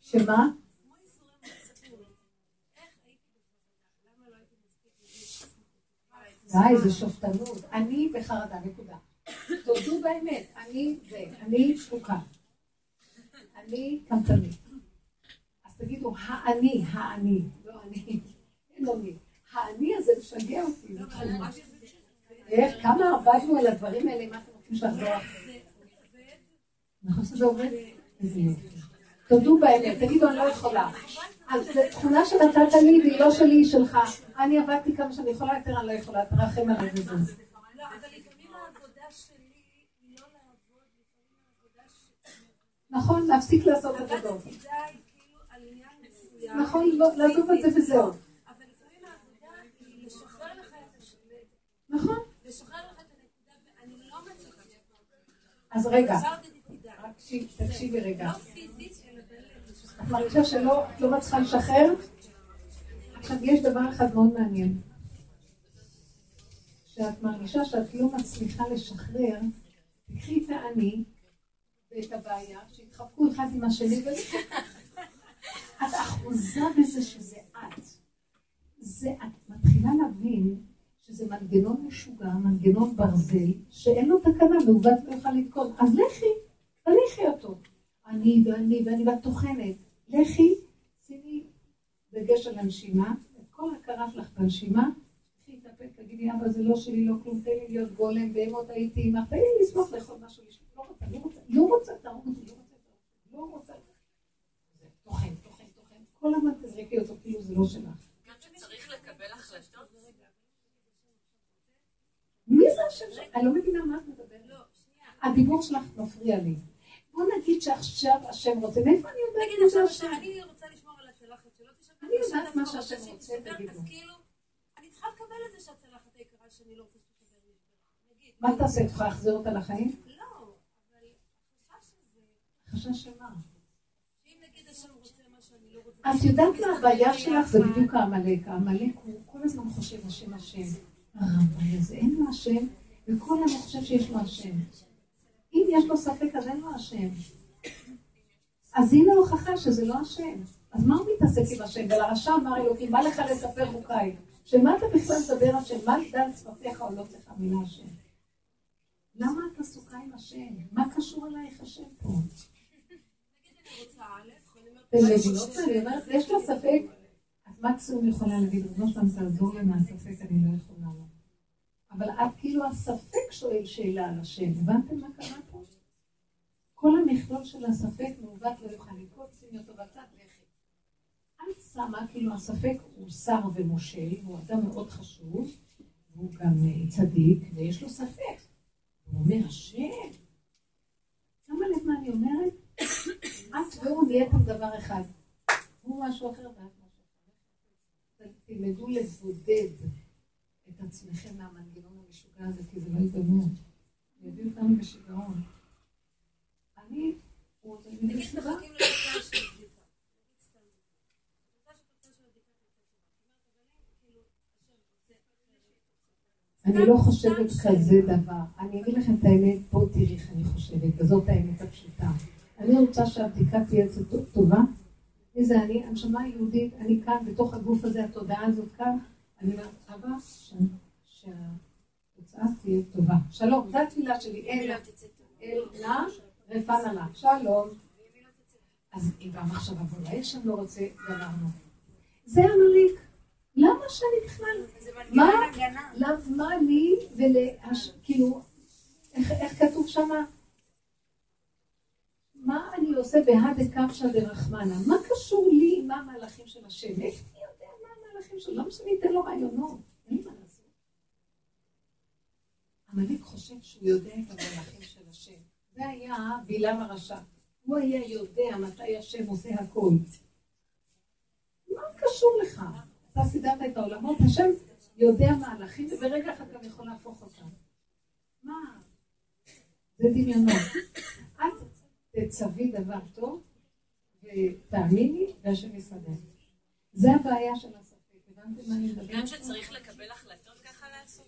שמה? די, זה שופטנות. אני בחרדה, נקודה. תודו באמת, אני זה, אני תפוקה. אני קמצנית. אז תגידו, האני, האני, לא אני, אין לו מי. האני הזה משגע אותי. איך, כמה עבדנו על הדברים האלה, מה אתם רוצים לחזור? נכון שזה עובד? איזה יופי. תודו באמת, תגידו, אני לא יכולה. אז זו תכונה שנתת לי והיא לא שלי, היא שלך. אני עבדתי כמה שאני יכולה יותר, אני לא יכולה, תרחם עליי וזהו. נכון, להפסיק לעשות עבודות. נכון, לעזוב את זה וזהו. את. נכון. את לא. אז רגע, תקשיבי רגע. לא פיזית, אלא בלב. את מרגישה שלא לא מצליחה לשחרר? עכשיו, יש דבר אחד מאוד מעניין. שאת מרגישה שאת לא מצליחה לשחרר, תקחי את האני ואת הבעיה, שיתחבקו אחד עם השני, *laughs* את אחוזה בזה שזה את. זה, את מתחילה להבין שזה מנגנון משוגע, מנגנון ברזל, שאין לו תקנה ועובד לא יוכל לתקון. אז לכי, תניחי אותו. אני ואני ואני ואת טוחנת. לכי, שימי דגש על הנשימה, את כל הכרה שלך בנשימה, את הפה, תגידי, אבא, זה לא שלי, לא כלום, תן לי להיות גולם, בהמות הייתי עמך, תן לי לסמוך לאכול משהו. לא רוצה, לא רוצה, לא רוצה, תהרוג אותי, לא רוצה, לא רוצה. טוחן, טוחן, טוחן. כל הזמן תזרקי אותו, כאילו זה לא שלך. גם שצריך לקבל החלטות? מי זה השם שלך? אני לא מבינה מה את מדברת. לא. הדיבור שלך מפריע לי. בוא נגיד שעכשיו השם רוצה, מאיפה אני יודעת זה עכשיו, השם? אני רוצה לשמור על הצלחת שלא תשב אני יודעת מה שהשם רוצה, תגידו. אז כאילו, אני צריכה לקבל את זה שהצלחת היקרה שאני לא רוצה נשברה. נגיד. מה תעשה? את יכולה להחזיר אותה לחיים? לא, אבל החשש הזה, חשש שמה? לא רוצה... את יודעת מה הבעיה שלך? זה בדיוק העמלק. העמלק הוא כל הזמן חושב השם השם. הרמב"י הזה, אין לו השם, וכל הזמן חושב שיש לו השם. אם יש לו ספק, אז אין לו השם. אז הנה הוכחה שזה לא השם. אז מה הוא מתעסק עם השם? ולרשע אמר אלוקים, מה לך לספר חוקיי? שמה אתה בכלל מדבר השם? מה דל שפתיך או לא צריך מילה השם? למה את עסוקה עם השם? מה קשור אלייך השם פה? יש לה ספק, אז מקסימום יכולה להגיד, רבו שלם תעזור לי מהספק, אני לא יכולה. אבל את כאילו הספק שואל שאלה על השם, הבנתם מה קרה פה? כל המכלול של הספק מעוות לא יוכל לקרות, שימי אותו בצד, לכי. את שמה, כאילו הספק הוא שר ומושל, הוא אדם מאוד חשוב, והוא גם אה, צדיק, ויש לו ספק. הוא אומר, השם, שמה לב מה אני אומרת? את והוא נהייתם דבר אחד. הוא משהו אחר ואת משהו אחר. תלמדו לבודד את עצמכם מהמנגנון המשוגע הזה, כי זה לא ייגמר. יביא אותנו בשיגעון. אני, כאילו רוצה אחרת. אני לא חושבת כזה דבר. אני אגיד לכם את האמת, בואו תראי איך אני חושבת, וזאת האמת הפשוטה. אני רוצה שהבדיקה תהיה טובה. מי זה אני? הנשמה היהודית, אני כאן, בתוך הגוף הזה, התודעה הזאת כאן. אני אומרת, אבא, ש- שהתוצאה תהיה טובה. שלום, זו התפילה שלי. אין אל נא רפנה. שלום. אז אם במחשבה, ואולי השם לא רוצה, גמרנו. זה עמלק. למה שאני בכלל... מה? למה מה לי ול... כאילו, איך, איך כתוב שמה? מה אני עושה בהדה קפשא דרחמנה? מה קשור לי עם המהלכים של השם? שלו? למה שאני אתן לו רעיונות? אין מה לעשות. עמלק חושב שהוא יודע את המהלכים של השם. זה היה בלעם הרשע. הוא היה יודע מתי השם עושה הכל. מה קשור לך? אתה סידרת את העולמות, השם יודע מהלכים, וברגע אחד גם יכול להפוך אותם. מה? זה דמיונות. את תצווי דבר טוב, ותאמיני, והשם יסדר. זה הבעיה של הספק. גם שצריך לקבל החלטות ככה לעשות?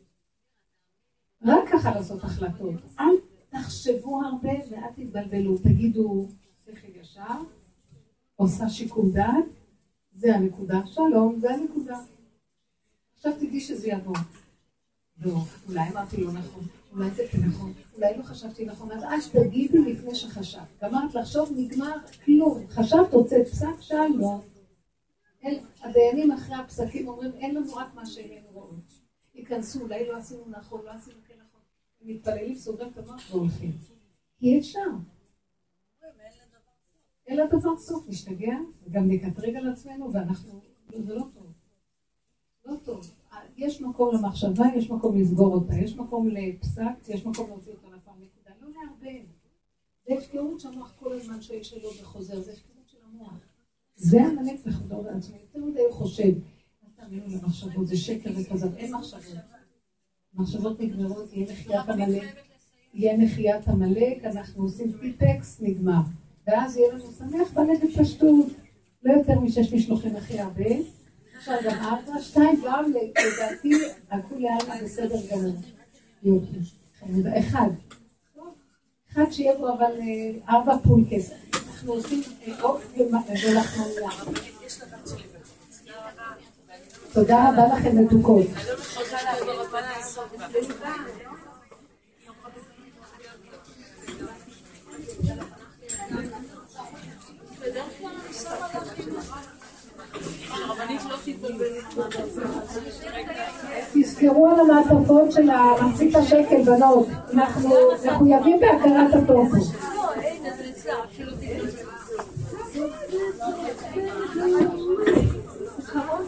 רק ככה לעשות החלטות. אל תחשבו הרבה ואל תתבלבלו. תגידו, שכל ישר, עושה שיקול דעת, זה הנקודה. שלום, זה הנקודה. עכשיו תדעי שזה יבוא. לא, אולי אמרתי לא נכון, אולי זה כן נכון, אולי לא חשבתי נכון, אז אל תגידי לפני שחשבת. גמרת לחשוב, נגמר, כלום. חשבת, הוצאת פסק, שלום. הדיינים אחרי הפסקים אומרים, אין לנו רק מה שאיננו רואים. ייכנסו, אולי לא עשינו נכון, לא עשינו כן נכון. הם מתפללים, סוגרים את המוח והולכים. כי אי אפשר. אין לדבר סוף, נשתגע, וגם נקטרג על עצמנו, ואנחנו, זה לא טוב. לא טוב. יש מקום למחשבה, יש מקום לסגור אותה, יש מקום לפסק, יש מקום להוציא אותה לפעם נקודה. לא לערבב. זה הפקרות שהמוח כל הזמן שואל שאלות וחוזר, זה הפקרות של המוח. זה המלך לחזור לעצמי. יותר מדי הוא חושב. אל תאמינו למחשבות, זה שקר וכזב, אין מחשבות. מחשבות נגמרות, יהיה מחיית עמלק. יהיה מחיית עמלק, אנחנו עושים פיפקס, נגמר. ואז יהיה לנו שמח בלב בפשטות. לא יותר משש משלוחים הכי הרבה. עכשיו גם ארבע, שתיים, גם לדעתי, הכולי עלמא בסדר גמור. יופי. אחד. אחד שיהיה בו אבל אה, ארבע פולקס. אנחנו עושים עוף ולחמניה. תודה רבה לכם מתוקות. אני לא בה. תזכרו על המעטפות של המחצית השקל, בנות. אנחנו מחויבים בהכרת הטוב. זיכרון